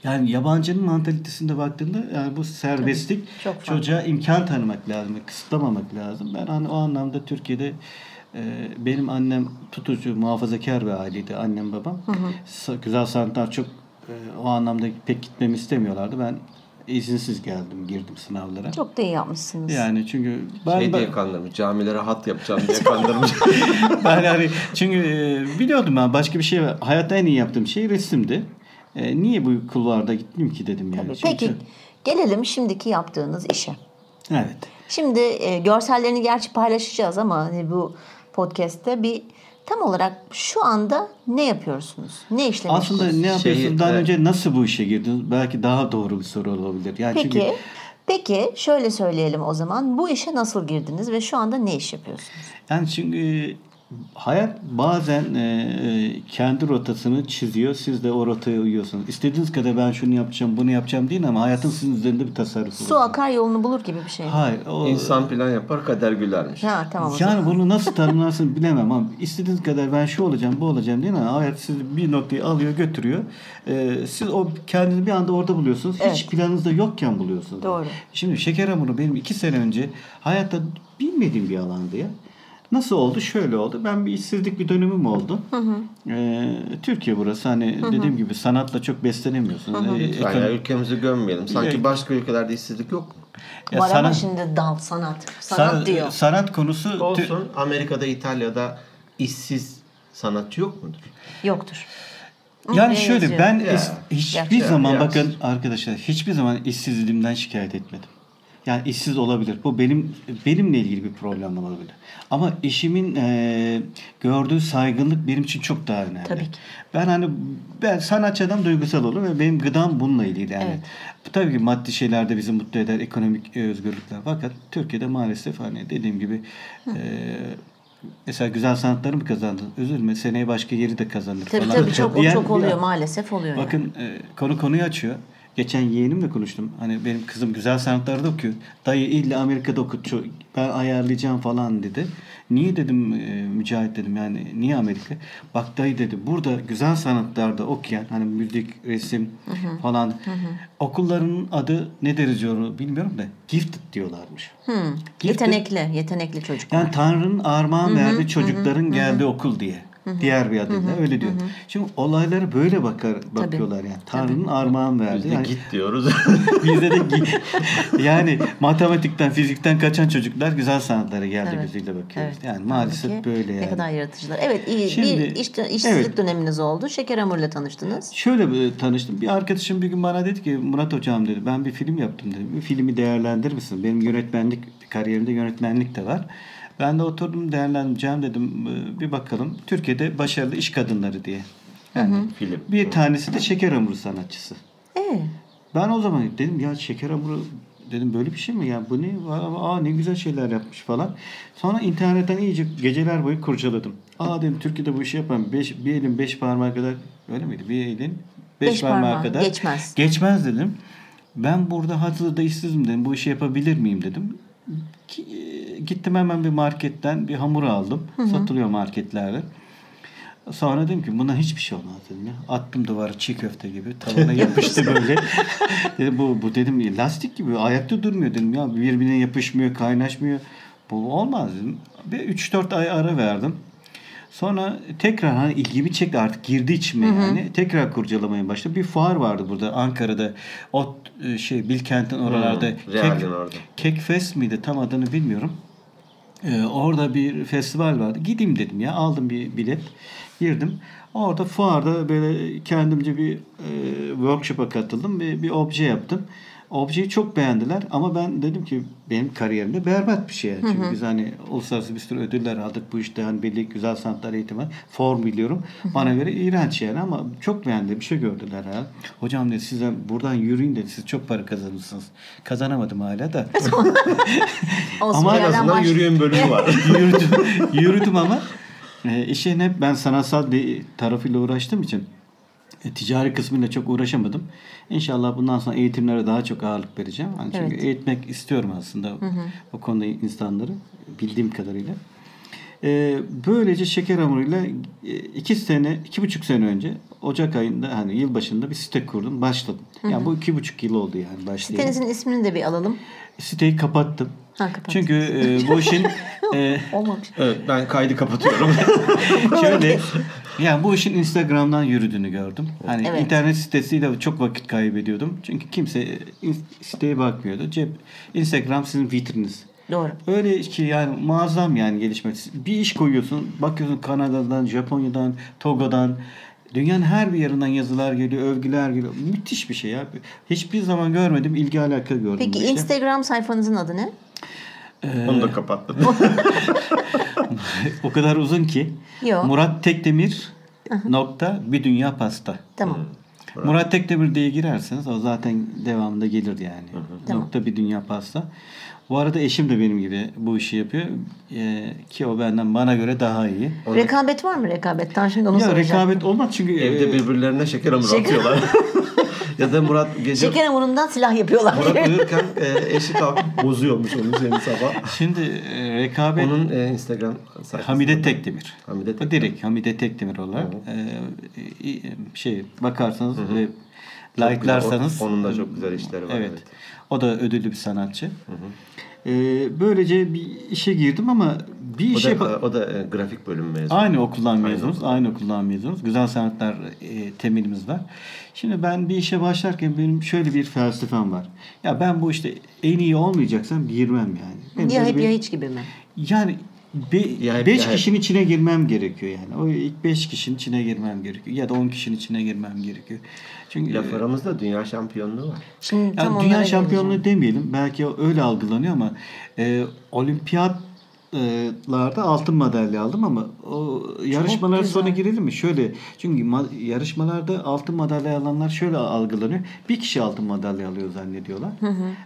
Yani yabancının mantalitesinde baktığında yani bu serbestlik çok farklı. çocuğa imkan tanımak lazım, kısıtlamamak lazım. Ben hani o anlamda Türkiye'de e, benim annem tutucu, muhafazakar bir aileydi annem babam. Sa- Güzel sanatlar çok e, o anlamda pek gitmemi istemiyorlardı. Ben izinsiz geldim, girdim sınavlara. Çok da iyi yapmışsınız. Yani çünkü ben, Şey ben, diye kandırmış. Camilere hat yapacağım diye kandırmış. ben hani çünkü e, biliyordum ben başka bir şey hayatta en iyi yaptığım şey resimdi. E, niye bu kulvarda gittim ki dedim yani. Tabii. Çünkü- Peki gelelim şimdiki yaptığınız işe. Evet. Şimdi e, görsellerini gerçi paylaşacağız ama hani bu podcast'te bir tam olarak şu anda ne yapıyorsunuz? Ne işle Aslında ne yapıyorsun? Şeyi, Daha evet. önce nasıl bu işe girdiniz? Belki daha doğru bir soru olabilir. Yani Peki, çünkü peki şöyle söyleyelim o zaman. Bu işe nasıl girdiniz ve şu anda ne iş yapıyorsunuz? yani çünkü hayat bazen e, e, kendi rotasını çiziyor. Siz de o rotaya uyuyorsunuz. İstediğiniz kadar ben şunu yapacağım, bunu yapacağım değil ama hayatın sizin üzerinde bir tasarrufu Su var. akar yolunu bulur gibi bir şey. Hayır. O, İnsan plan yapar kader gülermiş. Ha tamam. Yani bunu nasıl tanımlarsın bilemem ama istediğiniz kadar ben şu olacağım bu olacağım değil mi? Hayat sizi bir noktaya alıyor götürüyor. Ee, siz o kendinizi bir anda orada buluyorsunuz. Hiç Evet. planınızda yokken buluyorsunuz. Doğru. Şimdi şeker hamuru benim iki sene önce hayatta bilmediğim bir alandı ya. Nasıl oldu? Şöyle oldu. Ben bir işsizlik bir dönemim oldu. Ee, Türkiye burası. Hani dediğim gibi sanatla çok beslenemiyorsunuz. Ee, Lütfen ekonomi- ya ülkemizi gömmeyelim. Sanki Ya- başka ülkelerde işsizlik yok. Ya Var ama sanat- şimdi dal sanat. Sanat san- diyor. Sanat konusu tü- Olsun Amerika'da, İtalya'da işsiz sanatçı yok mudur? Yoktur. Ama Yani şöyle yazıyor. ben Ya. hiçbir Ya. zaman Ya. bakın arkadaşlar hiçbir zaman işsizliğimden şikayet etmedim. Yani işsiz olabilir. Bu benim benimle ilgili bir problem olabilir. Ama işimin e, gördüğü saygınlık benim için çok daha önemli. Tabii ki. Ben hani ben sanatçı adam duygusal olur ve benim gıdam bununla ilgili yani. Evet. Tabii ki maddi şeyler de bizi mutlu eder, ekonomik e, özgürlükler. Fakat Türkiye'de maalesef hani dediğim gibi e, mesela güzel sanatları mı kazandın? Üzülme seneye başka yeri de kazanır Tabii falan. tabii çok o Diyen- çok oluyor maalesef oluyor. yani. Bakın e, konu konuyu açıyor. Geçen yeğenimle konuştum. Hani benim kızım güzel sanatlarda okuyor. Dayı illa Amerika'da okut. ço- Ben ayarlayacağım falan dedi. Niye dedim e, Mücahit dedim yani niye Amerika? Bak dayı dedi burada güzel sanatlarda okuyan hani müzik, resim falan okulların adı ne derece bilmiyorum da gifted diyorlarmış. Hmm. Gifted- Yetenekli, yetenekli çocuklar. Yani Tanrı'nın armağan verdiği çocukların geldiği okul diye. Diğer bir adıyla öyle diyor. Şimdi olayları böyle bakar bakıyorlar yani. Tanrı'nın armağan Biz verdi. de Yani git diyoruz. bizde de gi- yani matematikten, fizikten kaçan çocuklar güzel sanatlara geldi Evet. gözüyle bakıyoruz. Evet. Yani maalesef Halbuki böyle yani. Ne kadar yaratıcılar. Evet iyi Şimdi- bir iş, işsizlik Evet. döneminiz oldu. Şeker hamuruyla tanıştınız. Şöyle bir tanıştım. Bir arkadaşım bir gün bana dedi ki Murat hocam dedi ben bir film yaptım dedi. Bir filmi değerlendirir misin? Benim yönetmenlik kariyerimde yönetmenlik de var. Ben de oturdum değerlendireceğim dedim. Ee, Bir bakalım. Türkiye'de başarılı iş kadınları diye. Yani Film. bir tanesi de şeker hamuru sanatçısı. Ee, Ben o zaman dedim ya şeker hamuru dedim böyle bir şey mi ya bu ne aa ne güzel şeyler yapmış falan. Sonra internetten iyice geceler boyu kurcaladım. Aa dedim Türkiye'de bu işi yapan beş, bir elin beş parmağı kadar öyle miydi? Bir elin beş, Beş parmağı, parmağı, kadar geçmez. Geçmez dedim. Ben burada hazırda işsizim dedim. Bu işi yapabilir miyim dedim. E, Gittim hemen bir marketten bir hamur aldım. Satılıyor marketlerde. Sonra dedim ki buna hiçbir şey olmaz dedim ya. Attım duvara çiğ köfte gibi. Tavana yapıştı böyle. dedim, bu, bu dedim lastik gibi ayakta durmuyor dedim ya. Birbirine yapışmıyor, kaynaşmıyor. Bu olmaz dedim. Ve 3-4 ay ara verdim. Sonra tekrar hani ilgimi çekti artık girdi içime yani. Tekrar kurcalamaya başladım. Bir fuar vardı burada Ankara'da. O e, şey Bilkent'in oralarda. Real'in Kek- orada. Kek Fest miydi tam adını bilmiyorum. Ee, orada bir festival vardı. Gideyim dedim ya. Aldım bir bilet. Girdim. Orada fuarda böyle kendimce bir e, workshop'a katıldım. Bir, bir obje yaptım. Objeyi çok beğendiler ama ben dedim ki benim kariyerimde berbat bir şey. yani. Çünkü biz hani uluslararası bir sürü ödüller aldık. Bu işte hani belli güzel sanatlar eğitimi var. Form biliyorum. Bana göre iğrenç yani ama çok beğendi. Bir şey gördüler ha. Hocam dedi size buradan yürüyün dedi. Siz çok para kazanırsınız. Kazanamadım hala da. Ama en azından baş- yürüyün bölümü var. yürüdüm, yürüdüm ama e, işin hep ben sanatsal bir tarafıyla uğraştığım için ticari kısmıyla çok uğraşamadım. İnşallah bundan sonra eğitimlere daha çok ağırlık vereceğim. Hani çünkü Evet. eğitmek istiyorum aslında o konuda insanları bildiğim kadarıyla. E, böylece şeker hamuruyla e, iki sene, iki buçuk sene önce Ocak ayında hani yılbaşında bir site kurdum, başladım. Yani bu iki buçuk yıl oldu yani başlayalı. Sitenizin ismini de bir alalım. Siteyi kapattım. Ha. Çünkü e, bu işin e, Olmamış. evet ben kaydı kapatıyorum. Şöyle yani bu işin Instagram'dan yürüdüğünü gördüm. Hani Evet. internet sitesiyle çok vakit kaybediyordum. Çünkü kimse in- siteye bakmıyordu. Cep Instagram sizin vitriniz. Doğru. Öyle ki yani muazzam yani gelişme. Bir iş koyuyorsun, bakıyorsun Kanada'dan, Japonya'dan, Togo'dan Dünyanın her bir yerinden yazılar geliyor, övgüler geliyor. Müthiş bir şey ya. Hiçbir zaman görmedim, ilgi alaka gördüm. Peki işte. Instagram sayfanızın adı ne? Onu da kapattım. o kadar uzun ki. Yok. Murat Tekdemir nokta bir dünya pasta. Tamam. Murat Tekdemir diye girerseniz o zaten devamında gelir yani. Nokta bir dünya pasta. Bu arada eşim de benim gibi bu işi yapıyor. Ee, ki o benden bana göre daha iyi. Rekabet var mı rekabet? Tam şimdi onu Ya soracağım. rekabet olmaz çünkü Evde e, birbirlerine şeker hamuru Şeker- atıyorlar. ya da Murat gece Şeker hamurundan silah yapıyorlar. Murat uyurken e, eşi kalkıp bozuyormuş onun seni sabah. şimdi e, rekabet Onun e, Instagram sayfası. Hamide Tekdemir. Hamide Tekdemir. Direkt Hamide Tekdemir olarak e, e, şey bakarsanız ve like'larsanız O- onun da çok güzel işleri var, Evet. evet. O da ödüllü bir sanatçı. E, böylece bir işe girdim ama bir O işe da, o da e, grafik bölüm mezunu. Aynı okuldan mezunuz. okuldan. Aynı okuldan mezunuz. Güzel sanatlar e, temelimiz var. Şimdi ben bir işe başlarken benim şöyle bir felsefem var. Ya ben bu işte en iyi olmayacaksam girmem yani. Benim ya hep bir- ya hiç gibi mi? Yani be, Ya hep- beş ya hep. kişinin içine girmem gerekiyor yani. O ilk beş kişinin içine girmem gerekiyor. Ya da on kişinin içine girmem gerekiyor. Çünkü Laf aramızda dünya şampiyonluğu var. Şimdi yani tam dünya şampiyonluğu geleceğim. demeyelim. Belki öyle algılanıyor ama e, olimpiyatlarda altın madalya aldım ama o yarışmalara güzel. sonra girelim mi? Şöyle çünkü ma- yarışmalarda altın madalya alanlar şöyle algılanıyor. Bir kişi altın madalya alıyor zannediyorlar.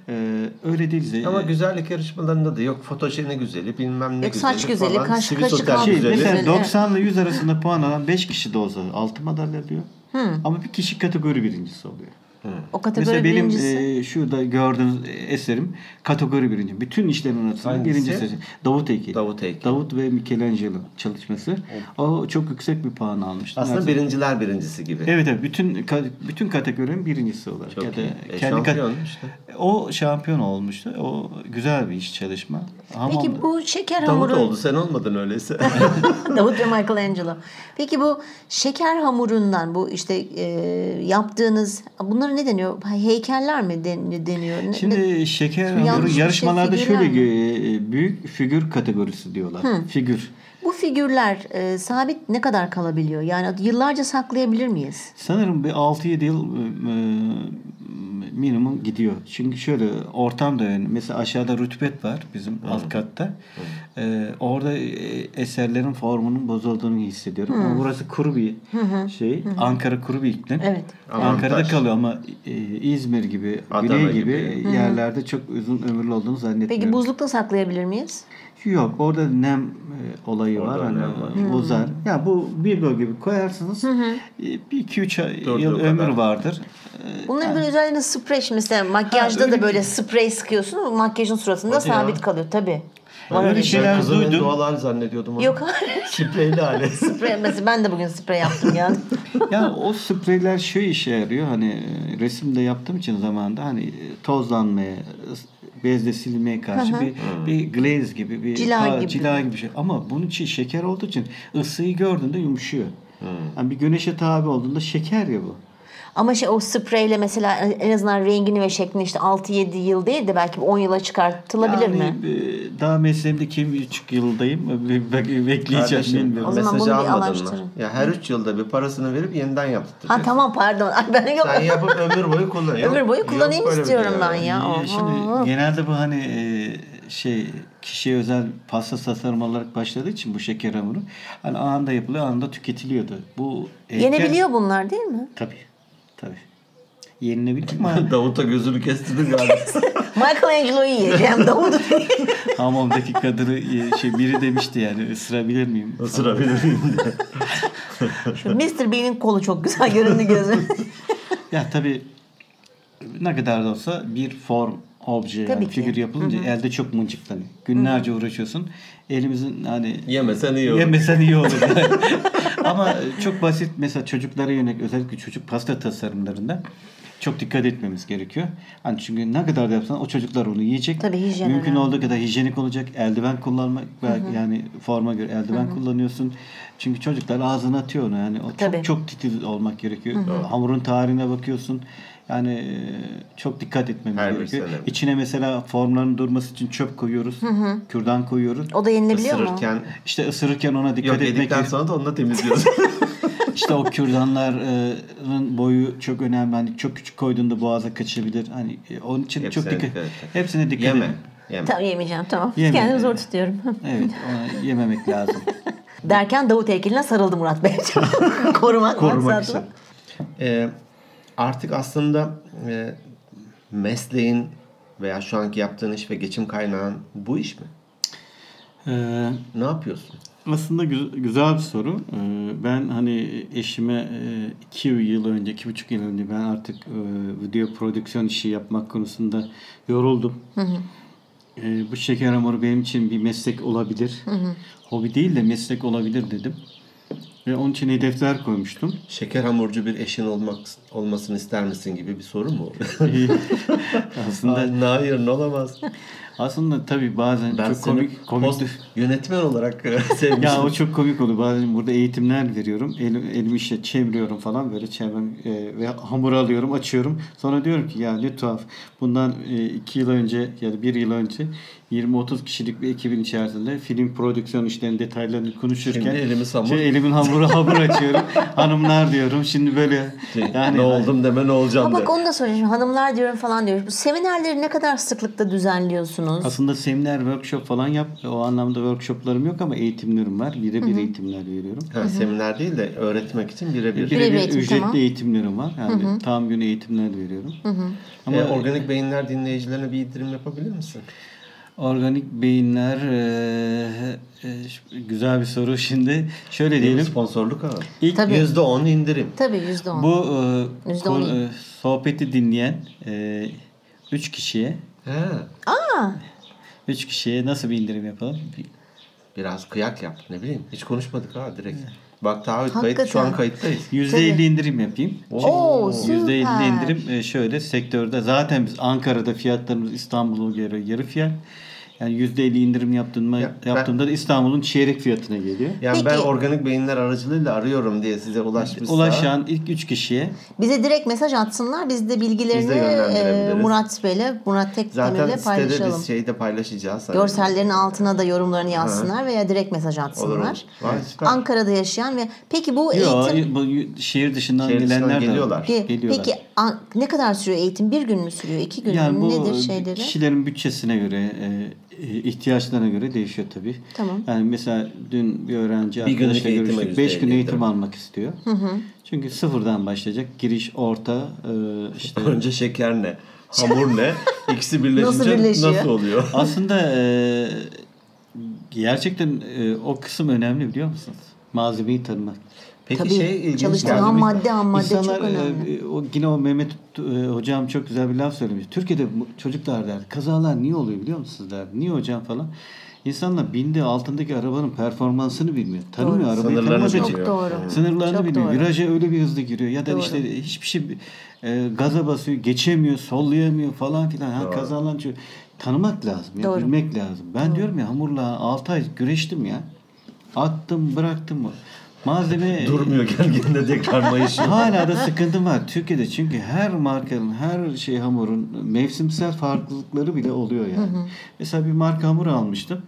E, öyle değil. de- Ama güzellik yarışmalarında da yok fotoşeni güzeli bilmem ne Yok, güzeli saç güzeli, falan. kaş- kaşı kalmış Şey, güzeli. mesela Güzel, evet. 90 ile 100 arasında puan alan 5 kişi de olsa altın madalya alıyor. Ama bir kişi kategori birincisi oluyor. O kategori Mesela benim birincisi. e, şurada gördüğünüz eserim kategori birinci. Bütün işlerin arasında Hangisi? birincisi. Davut heykeli. Davut heykeli. Davut ve Michelangelo çalışması. O çok yüksek bir puan almıştı. Aslında Neredeyse- birinciler birincisi gibi. Evet evet bütün bütün kategorinin birincisi olarak Çok ya da iyi. E, kendi şampiyon işte. o şampiyon olmuştu. O güzel bir iş çalışma. Hamamda- Peki bu şeker Davut hamuru... oldu sen olmadın öyleyse. Davut ve Michelangelo. Peki bu şeker hamurundan bu işte e, yaptığınız bunlara ne deniyor? Heykeller mi den- deniyor? Ne- ne- Şimdi şeker Yanlış hamuru şey, yarışmalarda figürler şöyle mi? e, büyük figür kategorisi diyorlar. Figür. Bu figürler e, sabit ne kadar kalabiliyor? Yani yıllarca saklayabilir miyiz? Sanırım bir 6-7 yıl e, minimum gidiyor. Çünkü şöyle ortam da önemli. Mesela aşağıda rütubet var bizim alt katta. E, orada e, eserlerin formunun bozulduğunu hissediyorum. Ama burası kuru bir şey. Ankara kuru bir iklim. Evet. Ankara'da kalıyor ama e, İzmir gibi, Adana Güney gibi, gibi. yerlerde çok uzun ömürlü olduğunu zannetmiyorum. Peki buzlukta saklayabilir miyiz? Yok orada nem e, olayı Orada var. Hani, nem var. Uzar. Ya bu bir bölge gibi koyarsınız. e, Bir iki üç Dördü yıl ömür kadar. vardır. E, Bunların böyle üzerine sprey şimdi mesela makyajda öyle da böyle sprey sıkıyorsun ama makyajın suratında Hadi ya. sabit kalıyor tabii. Var Öyle şeyler- şey. Ben duydum. doğal zannediyordum onu. Yok hayır. Spreyli hali. sprey mesela ben de bugün sprey yaptım ya. ya o spreyler şu işe yarıyor. Hani e, resimde yaptığım için zamanında hani tozlanmaya, bezle silmeye karşı bir bir glaze gibi bir Cila pa- gibi. cila gibi bir şey. Ama bunun için şeker olduğu için ısıyı gördüğünde yumuşuyor. Yani bir güneşe tabi olduğunda şeker ya bu. Ama şey o spreyle mesela en azından rengini ve şeklini işte 6-7 yıl değil de belki 10 yıla çıkartılabilir Yani, mi? e, Daha mesleğimde iki buçuk yıldayım. Be- be- Bekleyeceğim Kardeşim bilmiyorum. O zaman mesajı bunu bir mı? Ya her üç yılda bir parasını verip yeniden Ha yaptırtacaksın. tamam pardon. Ay, ben yok. Sen yapıp ömür boyu kullan. Yok- Ömür boyu yok kullanayım böyle bir istiyorum şey ben ya. Ee, Oho. Şimdi genelde bu hani e, şey kişiye özel pasta tasarım olarak başladığı için bu şeker hamuru hani anında yapılıyor anında tüketiliyordu. Bu Yenebiliyor bunlar değil mi? Tabii. Tabii. Yenilebilir ama Davut'a gözünü kestirdin galiba. Michelangelo'yu yiyeceğim Davut'u hamamdaki kadını e, şey biri demişti yani ısırabilir miyim? Isırabilir miyim diye. Şu Mr. Bean'in kolu çok güzel göründü gözüm. Ya tabii ne kadar da olsa bir form obje Tabii yani ki. figür yapılınca elde çok mıncıklanıyor. Günlerce uğraşıyorsun. Elimizin hani Yemesen iyi olur. Yemesen iyi olur. Ama çok basit mesela çocuklara yönelik özellikle çocuk pasta tasarımlarında çok dikkat etmemiz gerekiyor. Hani çünkü ne kadar da yapsan o çocuklar onu yiyecek. Tabii hijyen Mümkün önemli. olduğu kadar hijyenik olacak. Eldiven kullanmak belki yani forma göre eldiven kullanıyorsun. Çünkü çocuklar ağzına atıyor onu. Yani o Tabii. çok çok titiz olmak gerekiyor. Hamurun tarihine bakıyorsun. Yani e, çok dikkat etmemiz Her gerekiyor. önemli. İçine mesela formların durması için çöp koyuyoruz. Kürdan koyuyoruz. O da yenilebiliyor mu? Isırırken İşte ısırırken ona dikkat yok etmek yedikten gerekiyor. sonra da onu da temizliyorsun. İşte o kürdanların boyu çok önemli. Hani çok küçük koyduğunda boğaza kaçabilir. Hani e, onun için Hepsine çok dikkat. dikkat. Hepsine dikkat Yeme. edin. Yeme. Tamam yemeyeceğim tamam. Yeme. Kendimi zor tutuyorum. Evet ona yememek lazım. Derken Davut heykeline sarıldı Murat Bey. Korumak, Korumak maksatlı. için. Ee, artık aslında e, mesleğin veya şu anki yaptığın iş ve geçim kaynağın bu iş mi? Ee, Ne yapıyorsun? Aslında gü- güzel bir soru. Ee, Ben hani eşime e, iki yıl önce, iki buçuk yıl önce ben artık e, video prodüksiyon işi yapmak konusunda yoruldum. Ee, Bu şeker hamuru benim için bir meslek olabilir. Hobi değil de meslek olabilir dedim. Ve onun için hedefler koymuştum. Şeker hamurcu bir eşin olmak olmasını ister misin gibi bir soru mu? Aslında Hayır, olamaz. Aslında tabii bazen Ben çok komik komik post yönetmen olarak e, sevmiştim. Ya o çok komik oluyor. Bazen burada eğitimler veriyorum. Elim, elimi işte çeviriyorum falan böyle çevrem e, ve hamur alıyorum, açıyorum. Sonra diyorum ki ya ne tuhaf. Bundan e, iki yıl önce ya da bir yıl önce 20-30 kişilik bir ekibin içerisinde film prodüksiyon işlerinin detaylarını konuşurken Şimdi elimiz hamur. şey, elimin hamuru hamur açıyorum. Hanımlar diyorum. Şimdi böyle yani ne oldum deme ne olacağım de. bak onu da sorayım. Hanımlar diyorum falan diyoruz. Bu seminerleri ne kadar sıklıkta düzenliyorsunuz? Aslında seminer, workshop falan yap. O anlamda workshoplarım yok ama eğitimlerim var. Birebir eğitimler veriyorum. Ha, seminer değil de öğretmek için birebir. Birebir Birebir eğitim, ücretli tamam. eğitimlerim var. Yani tam gün eğitimler veriyorum. Ama E, organik beyinler dinleyicilerine bir indirim yapabilir misin? organik beyinler e, e, güzel bir soru şimdi. Şöyle Diyelim. Sponsorluk al. İlk Tabii. %10 indirim. Tabii yüzde on. bu e, Yüzde konu- on iyi. e, sohbeti dinleyen e, üç kişiye He. üç kişiye nasıl bir indirim yapalım? Bir- Biraz kıyak yap. Ne bileyim. Hiç konuşmadık ha direkt. Bak daha kayıt, şu an kayıttayız. Yüzde elli indirim yapayım. Oo, Yüzde elli süper. indirim e, şöyle sektörde zaten biz Ankara'da fiyatlarımız İstanbul'a göre yarı fiyat. Yani yüzde elli indirim yaptığımda, Ya, ben- yaptığımda da İstanbul'un çeyrek fiyatına geliyor. Yani ben Peki. organik beyinler aracılığıyla arıyorum diye size ulaşmışsa. Ulaşan ilk üç kişiye Bize direkt mesaj atsınlar. Biz de bilgilerini Biz de e, Murat Bey'le, Murat Zaten Tekdemir'le sitede paylaşalım. biz şeyde paylaşacağız. Hani. Görsellerin altına da yorumlarını yazsınlar veya direkt mesaj atsınlar. Olur, süper. Ankara'da yaşayan ve peki bu Yok, eğitim bu şehir dışından Şehir dışından gelenler de geliyorlar. Ge- Geliyorlar. Peki an- ne kadar sürüyor eğitim? Bir gün mü sürüyor? iki gün yani mü? bu Nedir şeyleri? kişilerin bütçesine göre, e, ihtiyaçlarına göre değişiyor tabii. Tamam. Yani mesela dün bir öğrenci Bir arkadaşla görüştük. yüzde 5 gün eğitim almak istiyor. Çünkü sıfırdan başlayacak. Giriş, orta, e, işte Önce şeker ne? Hamur ne? İkisi birleşince Nasıl birleşiyor? nasıl oluyor? Aslında e, gerçekten e, o kısım önemli biliyor musunuz? Malzemeyi tanımak. Peki Tabii, şey ilginç çalıştığın geldi. ham madde ham madde İnsanlar, çok önemli. e, o yine o Mehmet e, hocam çok güzel bir laf söylemiş. Türkiye'de çocuklar der kazalar niye oluyor biliyor musunuz der. Niye hocam falan. İnsanlar bindi altındaki arabanın performansını bilmiyor. Tanımıyor Doğru. arabayı Çok için. bilmiyor. doğru. Sınırlarını Çok bilmiyor. doğru. Viraja öyle bir hızlı giriyor. Ya da Doğru. işte hiçbir şey e, gaza basıyor, geçemiyor, sollayamıyor falan filan. Ha, kazalan çünkü tanımak lazım. Ya, Doğru. bilmek lazım. Ben diyorum ya hamurla 6 ay güreştim ya. Attım, bıraktım. Malzeme Durmuyor geldiğinde tekrar mayışıyor. Hala da sıkıntı var Türkiye'de çünkü her markanın, her şey hamurun mevsimsel farklılıkları bile oluyor yani. Mesela bir marka hamur almıştım.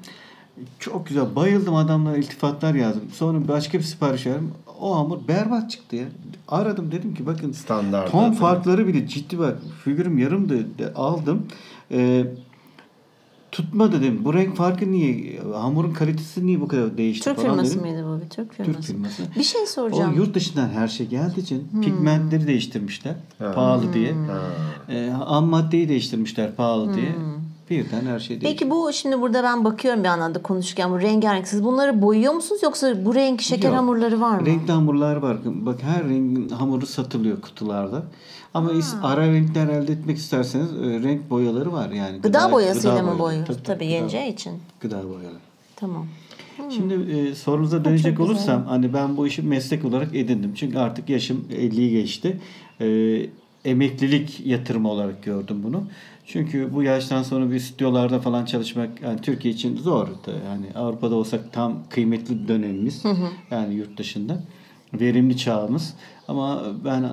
Çok güzel. Bayıldım adamlara iltifatlar yazdım. Sonra başka bir sipariş verdim. O hamur berbat çıktı ya. Aradım dedim ki bakın Standart. ton farkları bile ciddi bak. Figürüm yarımdı. Aldım. Ee, tutma dedim. Bu renk farkı niye? Hamurun kalitesi niye bu kadar değişti Türk falan firması dedim. mıydı bu? Bir Türk firması. Türk firması. Bir şey soracağım. O yurt dışından her şey geldiği için Hmm. pigmentleri değiştirmişler. Pahalı diye. Ee, ham maddeyi değiştirmişler pahalı diye. Birden her şey değişti. Hmm. Peki bu şimdi burada ben bakıyorum bir anlamda konuşurken bu rengarenk. Siz bunları boyuyor musunuz yoksa bu renk şeker Yok. hamurları var mı? Renkli hamurlar var. Bak her rengin hamuru satılıyor kutularda. Ama is- ara renkler elde etmek isterseniz e, renk boyaları var yani. Gıda, boyasıyla gıda mı boyuyor? Tabii, Tabii, yeneceği için. Gıda, gıda boyaları. Tamam. Şimdi e, sorunuza dönecek çok güzel. olursam hani ben bu işi meslek olarak edindim. Çünkü artık yaşım 50'yi geçti. E, emeklilik yatırımı olarak gördüm bunu. Çünkü bu yaştan sonra bir stüdyolarda falan çalışmak yani Türkiye için zor. Yani Avrupa'da olsak tam kıymetli dönemimiz. Yani yurt dışında. Verimli çağımız. Ama ben e,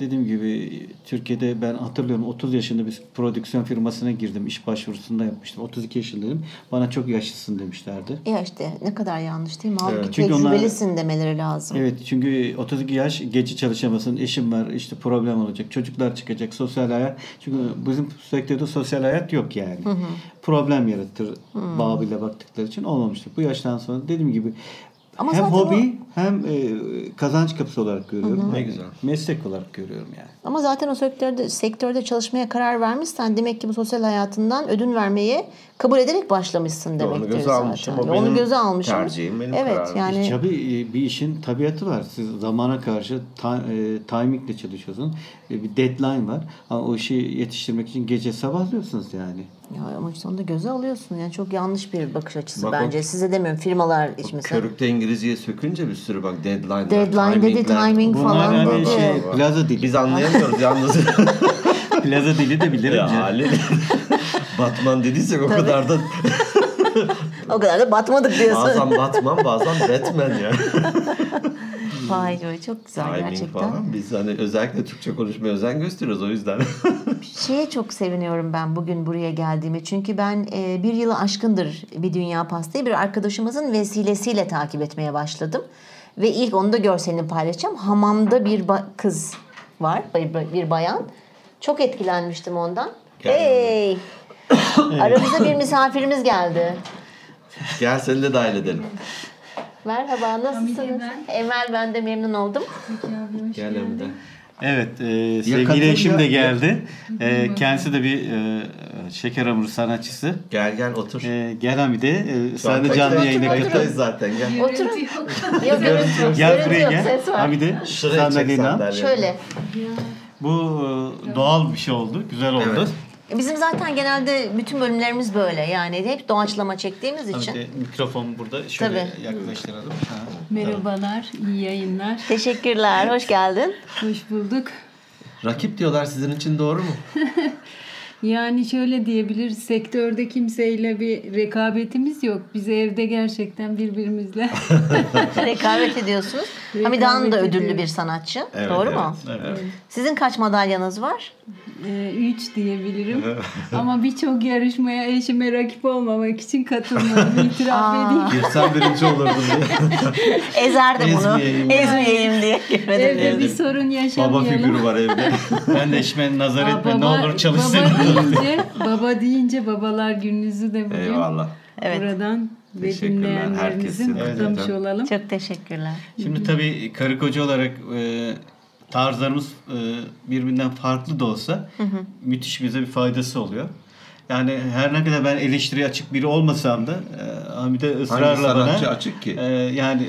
dediğim gibi Türkiye'de ben hatırlıyorum 30 yaşında bir prodüksiyon firmasına girdim. iş başvurusunda yapmıştım. 32 yaşındayım. Bana çok yaşlısın demişlerdi. Ya işte ne kadar yanlış değil mi? Halbuki Çünkü onlar- tecrübelisin demeleri lazım. Evet çünkü 32 yaş gece çalışamazsın, eşim var, işte problem olacak, çocuklar çıkacak, sosyal hayat. Çünkü bizim sektörde sosyal hayat yok yani. Problem yaratır babıyla baktıkları için olmamıştır. Bu yaştan sonra dediğim gibi Ama hem hobi hem e, kazanç kapısı olarak görüyorum. Ne güzel. Meslek olarak görüyorum yani. Ama zaten o sektörde sektörde çalışmaya karar vermişsen demek ki bu sosyal hayatından ödün vermeye kabul ederek başlamışsın Onu demektir göze zaten. almışım, o Onu benim göze almışım. tercihim, benim evet kararım. yani Tabii e, bir işin tabiatı var. Siz zamana karşı ta, e, timingle çalışıyorsun. E, bir deadline var. Ama o işi yetiştirmek için gece sabahlıyorsunuz yani. ya ama işte onu da göze alıyorsun. Yani çok yanlış bir bakış açısı Bak o- bence. Size demiyorum firmalar iç mesela. Körükte İngilizceyi sökünce bir sürü bak deadline Deadline dedi, timing Bunlar falan yani dedi. şey, plaza dili. Biz anlayamıyoruz yalnız. plaza dili de bilirim. ya. Batman dediysek o kadar da O kadar da batmadık diyorsun. bazen Batman bazen Batman ya. Vay be çok güzel Timing gerçekten. falan. Biz hani özellikle Türkçe konuşmaya özen gösteriyoruz o yüzden. Şeye çok seviniyorum ben bugün buraya geldiğime. Çünkü ben e, bir yılı aşkındır bir Dünya Pastayı bir arkadaşımızın vesilesiyle takip etmeye başladım. Ve ilk onu da görselini paylaşacağım. Hamamda bir ba- kız var, bir, bir bayan. Çok etkilenmiştim ondan. Hey! Aramıza bir misafirimiz geldi. Gel seni de dahil edelim. Merhaba, nasılsınız? Emel ben de memnun oldum. Gel Emre. Evet, e, sevgili eşim de geldi. E, kendisi de bir e, şeker hamuru sanatçısı. Gel gel otur. E, gel Hamide, e, sen de canlı yayına katıl. zaten gel. Oturun. Yok görüntü yok. Gel buraya gel. Hamide, sandalyeni al. sandalyeyi. Şöyle. Bu e, doğal bir şey oldu, güzel oldu. Evet. Bizim zaten genelde bütün bölümlerimiz böyle. Yani hep doğaçlama çektiğimiz için. Hamide, mikrofon burada şöyle Tabii. yaklaştıralım. Ha. Merhabalar, iyi yayınlar. Teşekkürler, hoş geldin. Hoş bulduk. Rakip diyorlar sizin için doğru mu? Yani şöyle diyebiliriz, sektörde kimseyle bir rekabetimiz yok. Biz evde gerçekten birbirimizle. Rekabet ediyorsunuz. Rekabet Hamide Hanım da ödüllü ediyoruz. bir sanatçı. Evet, Doğru evet, mu? Evet. Sizin kaç madalyanız var? Ee, üç diyebilirim. Ama birçok yarışmaya eşime rakip olmamak için katılmadım. İtiraf edeyim. Girsen birinci olurdun diye. Ezerdim bunu. Ezmeyeyim. Diye girmedim. Evde bir sorun Baba yaşamayalım. figürü var evde. Ben de eşime nazar etme, ne olur çalışsın. Baba deyince, baba deyince babalar gününüzü de bugün Eyvallah. Evet. buradan ve dinleyenlerimizin herkesin. kutlamış evet. olalım. Çok teşekkürler. Şimdi tabii karı koca olarak e, tarzlarımız e, birbirinden farklı da olsa müthiş bize bir faydası oluyor. Yani her ne kadar ben eleştiriye açık biri olmasam da e, Hamide Hangi ısrarla bana sanatçı açık ki? e, yani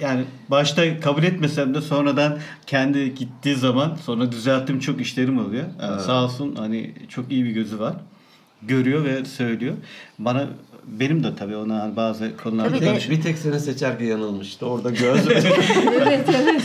yani başta kabul etmesem de sonradan kendi gittiği zaman sonra düzelttiğim çok işlerim oluyor. Yani Sağ olsun hani çok iyi bir gözü var. Görüyor ve söylüyor. Bana benim de tabii ona hani bazı konularda Tabii Bir, tek seni seçerken yanılmıştı. Orada göz Evet evet.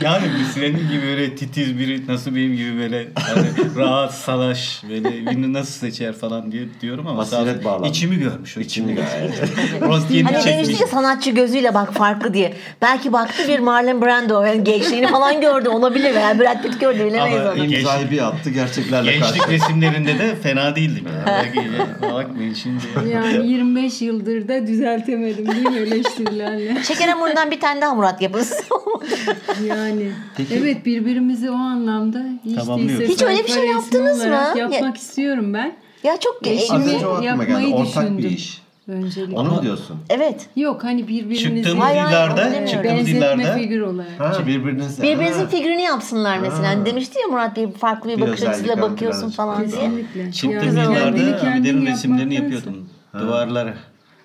Yani senin gibi böyle titiz biri nasıl benim gibi böyle hani rahat salaş böyle birini nasıl seçer falan diye diyorum ama Basiret bağlandı. içimi görmüş. O içimi gayet. Röntgenini Hani çekmiş. demişti ya sanatçı gözüyle bak farklı diye. Belki baktı bir Marlon Brando yani gençliğini falan gördü olabilir veya Brad Pitt gördü bilemeyiz Ama onu. İmzayı bir attı gerçeklerle Gençlik karşı. resimlerinde de fena değildim yani. Bakmayın şimdi. Yani 25 yıldır da düzeltemedim değil mi eleştirilerle? Şeker hamurundan bir tane daha Murat yapınız. Yani evet birbirimizi o anlamda hiç değilse Hiç öyle bir şey yaptınız mı? olarak Ya- Yapmak istiyorum ben. ya çok Eşimi- aklıma geldi. yapmayı Ortak bir düşündüm. iş. Öncelikle. Onu mu diyorsun? Evet. Yok hani birbirimizi Çıktığımız Hayır, hayır, yıllarda, demiyorum. çıktığımız yıllarda figür olarak. Ha, birbirinize. Birbirinizin Ha. figürünü yapsınlar mesela. Hani demişti ya Murat bir farklı bir, Bir bakış açısıyla bakıyorsun falan diye. Kesinlikle. çıktığım Yani Hamide'nin resimlerini yapıyordum. Duvarlara.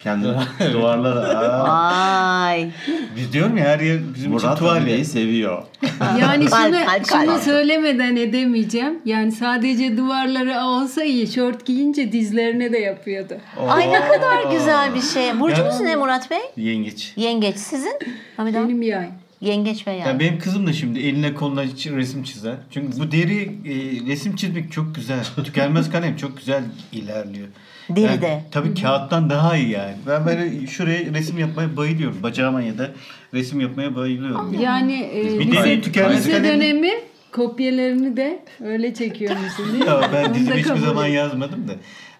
Kendini duvarlara. Ay. Biz diyorum ya her yer bizim Murat için tuval Hamide'yi ya. seviyor. Yani şunu, şunu söylemeden edemeyeceğim. Yani sadece duvarları olsa iyi. Şort giyince dizlerine de yapıyordu. Ay ne kadar güzel bir şey. Burcunuz ne Murat Bey? Yengeç. Yengeç sizin? Hamid Han? Benim yay. Yengeç ve yay. Ya benim kızım da şimdi eline koluna resim çizer. Çünkü bu deri e, resim çizmek çok güzel. Tükenmez kalem çok güzel ilerliyor. Deri de. Yani, tabii kağıttan daha iyi yani. Ben böyle şuraya resim yapmaya bayılıyorum. Bacağıma ya da resim yapmaya bayılıyorum. yani. Yani e, Bir lise, tükenmez lise kalem- dönemi kopyalarını da öyle çekiyormuşsun değil mi? Ya ben dizimi hiçbir zaman yazmadım da.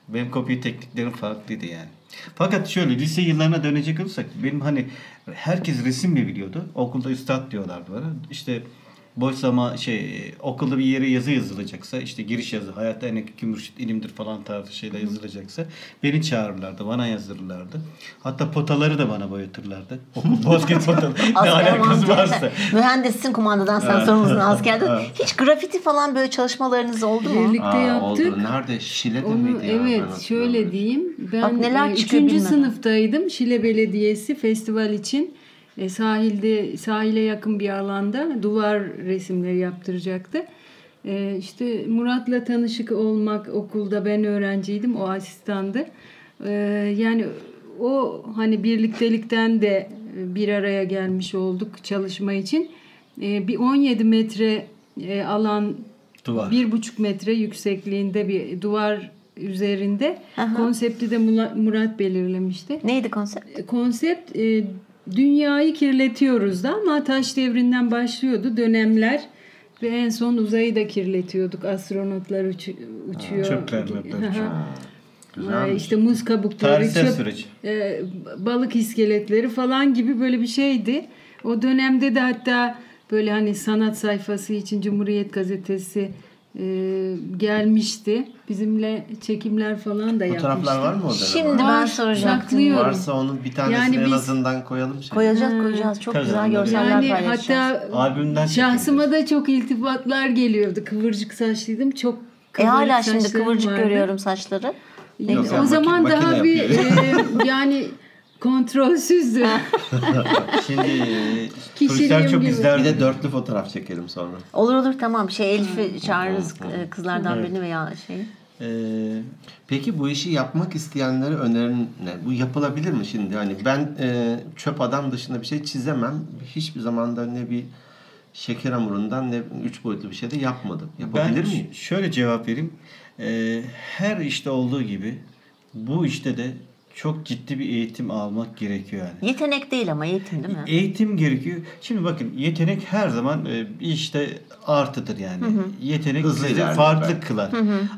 Benim kopya tekniklerim farklıydı yani. Fakat şöyle lise yıllarına dönecek olursak benim hani herkes resim mi biliyordu? Okulda üstad diyorlardı bana. İşte boş zaman şey okulda bir yere yazı yazılacaksa işte giriş yazı hayatta en ekim mürşit ilimdir falan tarzı şeyler yazılacaksa beni çağırırlardı bana yazdırırlardı. Hatta potaları da bana boyatırlardı. Okul basket potaları ne alakası varsa. Mühendissin kumandadan sen sorumlusun askerde. Hiç grafiti falan böyle çalışmalarınız oldu mu? Birlikte Aa, yaptık. oldu. Nerede? Şile'de Onu miydi ya? evet Ben şöyle diyeyim. Ben Bak neler e, sınıftaydım. Şile Belediyesi festival için e, sahilde sahile yakın bir alanda duvar resimleri yaptıracaktı. E, işte Murat'la tanışık olmak okulda ben öğrenciydim. O asistandı. E, yani o hani birliktelikten de bir araya gelmiş olduk çalışma için. E, bir 17 metre e, alan Duvar. bir buçuk metre yüksekliğinde bir duvar üzerinde konsepti de Murat belirlemişti. Neydi konsept? Konsept e, dünyayı kirletiyoruz da ama taş devrinden başlıyordu dönemler ve en son uzayı da kirletiyorduk. Astronotlar uçu- uçuyor. Çöpler, möpler Hı hı. uçuyor. Ee, Güzelmiş. işte muz kabukları, Tarihsel çöp, süreç. e, balık iskeletleri falan gibi böyle bir şeydi. O dönemde de hatta böyle hani sanat sayfası için Cumhuriyet Gazetesi e, gelmişti. Bizimle çekimler falan da Fotoğraflar yapmıştı. var mı o dönem? Şimdi ben soracaktım. saklıyorum. Varsa onun bir tanesini Yani en biz- azından koyalım. Şey. Koyacağız koyacağız. Çok güzel görseller Yani paylaşacağız. hatta Albümden şahsıma da çok iltifatlar geliyordu. Kıvırcık saçlıydım. Çok E kıvırcık hala şimdi saçlarım kıvırcık vardı. görüyorum saçları. Yok, o zaman daha makine bir e, yani kontrolsüzdü. Şimdi Kişiliğim turistler çok gibi. Bir izler. de dörtlü fotoğraf çekelim sonra. Olur olur tamam. Şey Elif'i çağırırız e, kızlardan birini veya şey. Ee, Peki bu işi yapmak isteyenlere önerin ne? Bu yapılabilir mi şimdi? Hani ben e, çöp adam dışında bir şey çizemem. Hiçbir zamanda ne bir şeker hamurundan ne üç boyutlu bir şey de yapmadım. Yapabilir ben miyim? ş- şöyle cevap vereyim. Ee, her işte olduğu gibi bu işte de çok ciddi bir eğitim almak gerekiyor yani. Yetenek değil ama eğitim değil mi? Eğitim gerekiyor. Şimdi bakın yetenek her zaman e, bir işte artıdır yani. Yetenek Hızlı sizi ilerler farklı belki. kılar.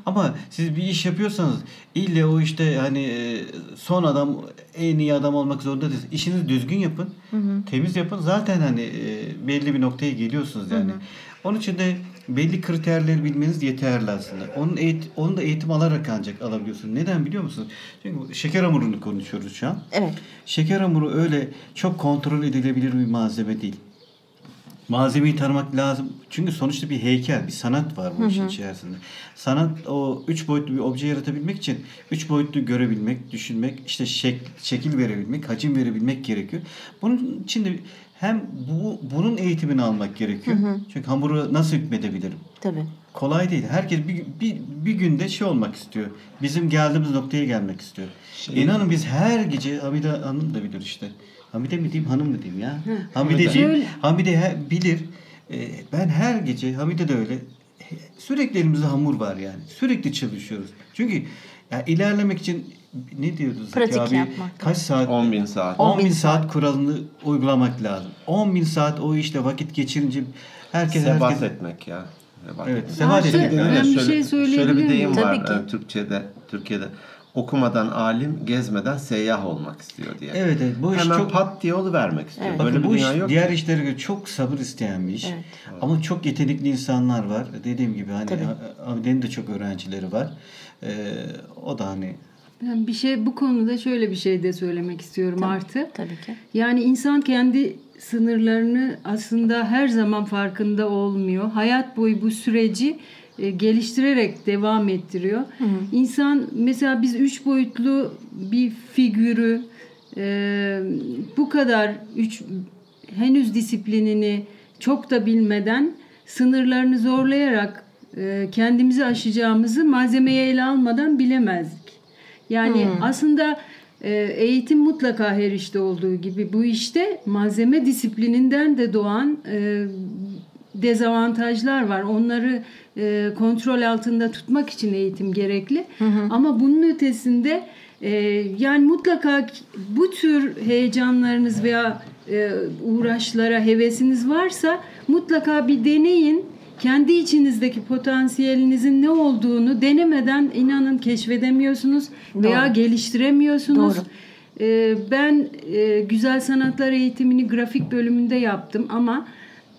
Ama siz bir iş yapıyorsanız ille o işte hani e, son adam en iyi adam olmak zorunda değilsiniz. İşinizi düzgün yapın. Temiz yapın. Zaten hani e, belli bir noktaya geliyorsunuz yani. Onun için de belli kriterleri bilmeniz yeterli aslında. Onun eğit onu da eğitim alarak ancak alabiliyorsunuz. Neden biliyor musunuz? Çünkü şeker hamurunu konuşuyoruz şu an. Evet. Şeker hamuru öyle çok kontrol edilebilir bir malzeme değil. Malzemeyi tanımak lazım. Çünkü sonuçta bir heykel, bir sanat var bu işin içerisinde. Sanat o üç boyutlu bir obje yaratabilmek için üç boyutlu görebilmek, düşünmek, işte şek, şekil verebilmek, hacim verebilmek gerekiyor. Bunun için de hem bu bunun eğitimini almak gerekiyor. Çünkü hamuru nasıl hükmedebilirim? Tabii. Kolay değil. Herkes bir, bir, bir günde şey olmak istiyor. Bizim geldiğimiz noktaya gelmek istiyor. İnanın biz her gece Hamide Hanım da bilir işte. Hamide mi diyeyim hanım mı diyeyim ya? Hamide diyeyim. Şöyle- Hamide he- bilir. Ee, ben her gece Hamide de öyle. Sürekli elimizde hamur var yani. Sürekli çalışıyoruz. Çünkü ya ilerlemek için ne diyordu Zeki Pratik abi? yapmak. Kaç saat? 10 bin saat. 10 bin 10.000 saat kuralını uygulamak lazım. 10 bin saat o işte vakit geçirince herkes Sebat herkes etmek ya. Sebat Evet, etmek. sebat etmek. ben bir şey Şöyle söyleyebilir bir miyim? deyim var Tabii ki. e, Türkçe'de, Türkiye'de. Okumadan alim, gezmeden seyyah olmak istiyor diye. Evet, evet. Bu iş Hemen çok- pat diye olu vermek istiyor. Evet. Böyle Bakın bir bu iş yok. diğer işlere göre çok sabır isteyen bir iş. Evet. Ama çok yetenekli insanlar var. Dediğim gibi hani Tabii. Hamide'nin de çok öğrencileri var. Ee, o da hani Ben bir şey bu konuda şöyle bir şey de söylemek istiyorum artı. Tabii ki. Yani insan kendi sınırlarını aslında her zaman farkında olmuyor. Hayat boyu bu süreci geliştirerek devam ettiriyor. İnsan mesela biz üç boyutlu bir figürü e, bu kadar üç henüz disiplinini çok da bilmeden sınırlarını zorlayarak e, kendimizi aşacağımızı malzemeyi ele almadan bilemezdik. Yani aslında e, eğitim mutlaka her işte olduğu gibi bu işte malzeme disiplininden de doğan e, dezavantajlar var. Onları e, kontrol altında tutmak için eğitim gerekli. Ama bunun ötesinde e, yani mutlaka bu tür heyecanlarınız veya e, uğraşlara hevesiniz varsa mutlaka bir deneyin. Kendi içinizdeki potansiyelinizin ne olduğunu denemeden inanın keşfedemiyorsunuz veya Doğru. geliştiremiyorsunuz. Doğru. Ben güzel sanatlar eğitimini grafik bölümünde yaptım ama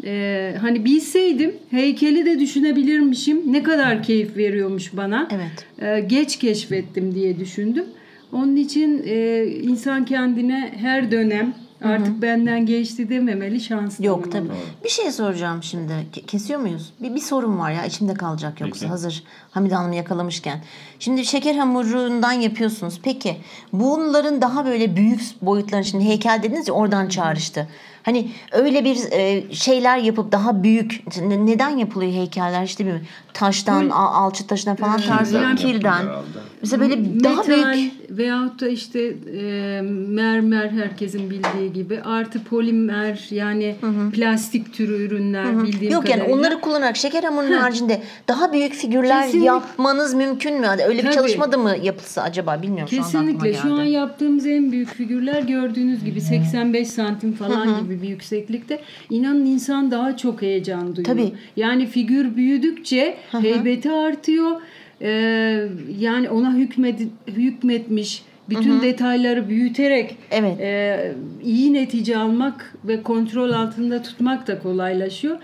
e, hani bilseydim heykeli de düşünebilirmişim. Ne kadar keyif veriyormuş bana. Evet. Ee, Geç keşfettim diye düşündüm. Onun için e, insan kendine her dönem artık benden geçti dememeli şans Yok tabii. Bir şey soracağım şimdi. Ke- Kesiyor muyuz? Bir, bir sorum var ya içimde kalacak yoksa hazır Hamide Hanım yakalamışken. Şimdi şeker hamurundan yapıyorsunuz. Peki bunların daha böyle büyük boyutların şimdi heykel dediniz ya oradan çağrıştı. Hani öyle bir e, şeyler yapıp daha büyük ne- neden yapılıyor heykeller işte bilmiyorum. Taştan, al- alçı taşından falan tarzı yani- kilden. Mesela böyle daha Metal büyük veyahut da işte e, mermer herkesin bildiği gibi artı polimer yani plastik türü ürünler bildiğim Yok yani kadarıyla. onları kullanarak şeker hamurunun haricinde daha büyük figürler Kesinlikle. yapmanız mümkün mü? Öyle bir Tabii. çalışma da mı yapılsa acaba bilmiyorum şu Kesinlikle şu an geldi. yaptığımız en büyük figürler gördüğünüz gibi 85 santim falan gibi bir yükseklikte. İnanın insan daha çok heyecan duyuyor. Tabii. Yani figür büyüdükçe heybeti artıyor. Ee, yani ona hükmedi, hükmetmiş bütün detayları büyüterek Evet. e, iyi netice almak ve kontrol altında tutmak da kolaylaşıyor.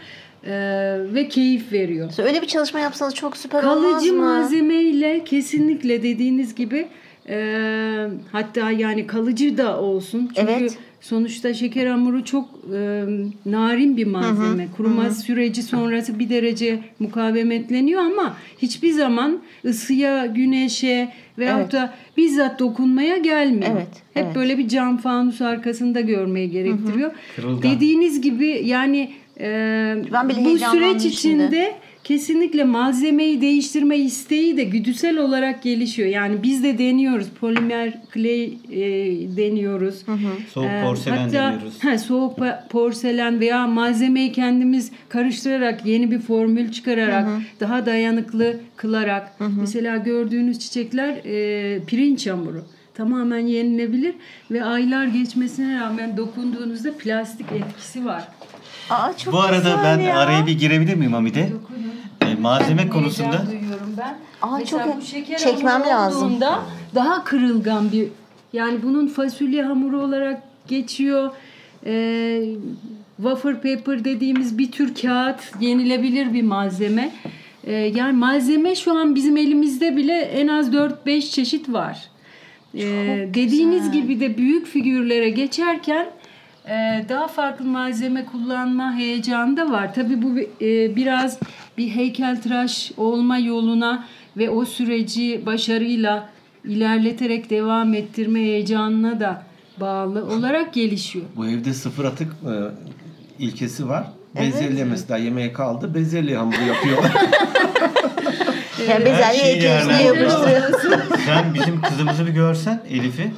Ee, ve keyif veriyor. Öyle bir çalışma yapsanız çok süper olmaz Kalıcı mı? malzemeyle kesinlikle dediğiniz gibi e, hatta yani kalıcı da olsun. Çünkü Evet. Sonuçta şeker hamuru çok e, narin bir malzeme. Kuruma süreci sonrası bir derece mukavemetleniyor ama hiçbir zaman ısıya, güneşe veyahut Evet. da bizzat dokunmaya gelmiyor. Evet, Hep evet. böyle bir cam fanus arkasında görmeyi gerektiriyor. Kırılgan. Dediğiniz gibi yani e, Ben bu süreç şimdi. Kesinlikle malzemeyi değiştirme isteği de güdüsel olarak gelişiyor. Yani biz de deniyoruz. Polimer clay e, deniyoruz. Soğuk Ee, porselen hatta, deniyoruz. he, soğuk porselen veya malzemeyi kendimiz karıştırarak yeni bir formül çıkararak daha dayanıklı kılarak mesela gördüğünüz çiçekler e, pirinç hamuru tamamen yenilebilir ve aylar geçmesine rağmen dokunduğunuzda plastik etkisi var. Aa, çok Bu arada ben ya. araya bir girebilir miyim Hamide? E, malzeme konusunda duyuyorum ben. Aa, Mesela çok- bu şeker çekmem lazım. daha kırılgan bir yani bunun fasulye hamuru olarak geçiyor. Ee, wafer paper dediğimiz bir tür kağıt yenilebilir bir malzeme. Ee, yani malzeme şu an bizim elimizde bile en az 4-5 çeşit var. Ee, dediğiniz gibi de büyük figürlere geçerken e, daha farklı malzeme kullanma heyecanı da var. Tabii bu e, biraz bir heykeltıraş olma yoluna ve o süreci başarıyla ilerleterek devam ettirme heyecanına da bağlı olarak gelişiyor. Bu evde sıfır atık e, ilkesi var. Bezelye mesela yemeğe kaldı. Bezelye hamuru yapıyorlar. Yani bezelye şeyi ekmeğine yerler. yapıştırıyor. sen bizim kızımızı bir görsen Elif'i.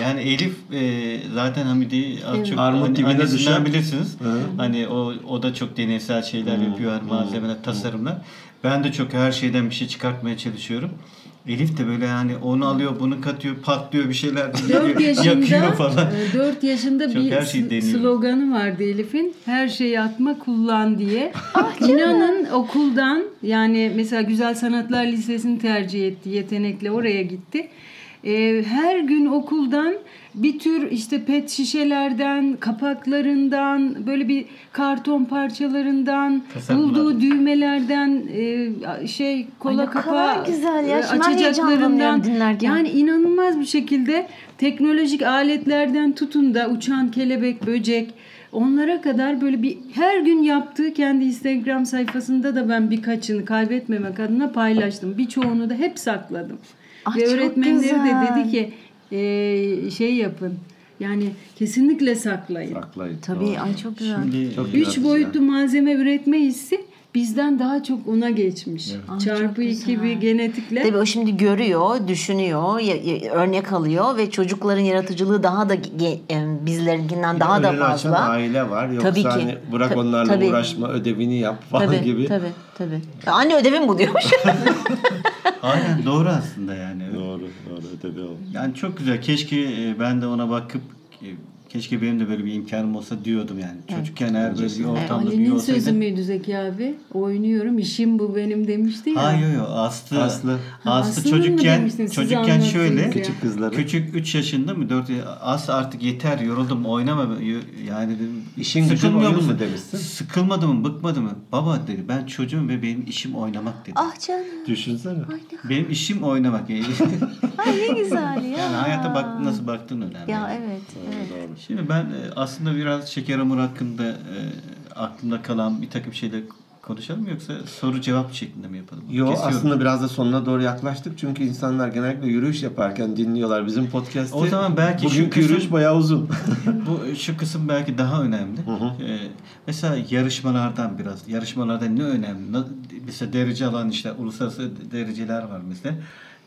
Yani Elif e, zaten Hamide'yi az çok Armut hani annesinden bilirsiniz. Hani o o da çok deneysel şeyler yapıyor, hani malzemeler, tasarımlar. Ben de çok her şeyden bir şey çıkartmaya çalışıyorum. Elif de böyle yani onu alıyor, bunu katıyor, patlıyor bir şeyler 4 yaşında yakıyor falan. 4 yaşında Çok bir her deniyor. sloganı vardı Elif'in. Her şeyi atma kullan diye. Ah, İnanın okuldan yani mesela Güzel Sanatlar Lisesi'ni tercih etti. Yetenekle oraya gitti. Ee, her gün okuldan bir tür işte pet şişelerden, kapaklarından, böyle bir karton parçalarından, Tasarımlar. bulduğu düğmelerden, e, şey kola kadar kapağı güzel ya. e, Şimdi heyecanlanıyorum dinlerken. Yani inanılmaz bir şekilde teknolojik aletlerden tutun da uçan kelebek, böcek onlara kadar böyle bir her gün yaptığı kendi Instagram sayfasında da ben birkaçını kaybetmemek adına paylaştım. Birçoğunu da hep sakladım. Ah, Ve öğretmenleri de güzel. dedi ki e, şey yapın. Yani kesinlikle saklayın. Saklayın. Tabii ay çok güzel. Şimdi Çok Üç güzel boyutlu malzeme üretme hissi bizden daha çok ona geçmiş. Ah, Çarpı iki bir genetikle. Tabii o şimdi görüyor, düşünüyor, ya- ya- örnek alıyor ve çocukların yaratıcılığı daha da ge- e, bizlerinkinden daha da Önünü açan fazla. aile var. Yoksa Tabii ki. hani bırak Ta- onlarla tabii. uğraşma, ödevini yap falan Tabii, gibi. tabii, tabii. Ya Anne ödevim bu diyormuş. Aynen doğru aslında yani. Doğru, doğru. Ödevi o. Yani çok güzel. Keşke e, ben de ona bakıp e, keşke benim de böyle bir imkanım olsa diyordum yani. Çocukken eğer böyle bir ortamda büyüyor Ali'nin sözü olsaydı. müydü Zeki abi? Oynuyorum, işim bu benim demişti ya. Hayır yok Aslı. Aslı. Aslı, Ha, mı çocukken çocukken şöyle ya. Küçük kızları. Küçük 3 yaşında mı 4 Aslı artık yeter yoruldum oynama yani dedim. İşin sıkılmıyor musun? demişsin? Sıkılmadı mı bıkmadı mı? Baba dedi ben çocuğum ve benim işim oynamak dedi. ah canım. Düşünsene. Benim işim oynamak. yani Ay ne güzel ya. hayata bak nasıl baktığın önemli. Ya evet. evet. Şimdi ben e, aslında biraz Şeker Hamur hakkında e, aklımda kalan bir takım şeyler konuşalım yoksa soru cevap şeklinde mi yapalım? Yo Kesiyorum. aslında biraz da sonuna doğru yaklaştık çünkü insanlar genellikle yürüyüş yaparken dinliyorlar bizim podcast'i. O zaman belki şu bugünkü kısım- yürüyüş bayağı uzun. Bu şu kısım belki daha önemli. Ee, mesela yarışmalardan biraz. Yarışmalarda ne önemli? Mesela derece alan işte uluslararası dereceler var mesela.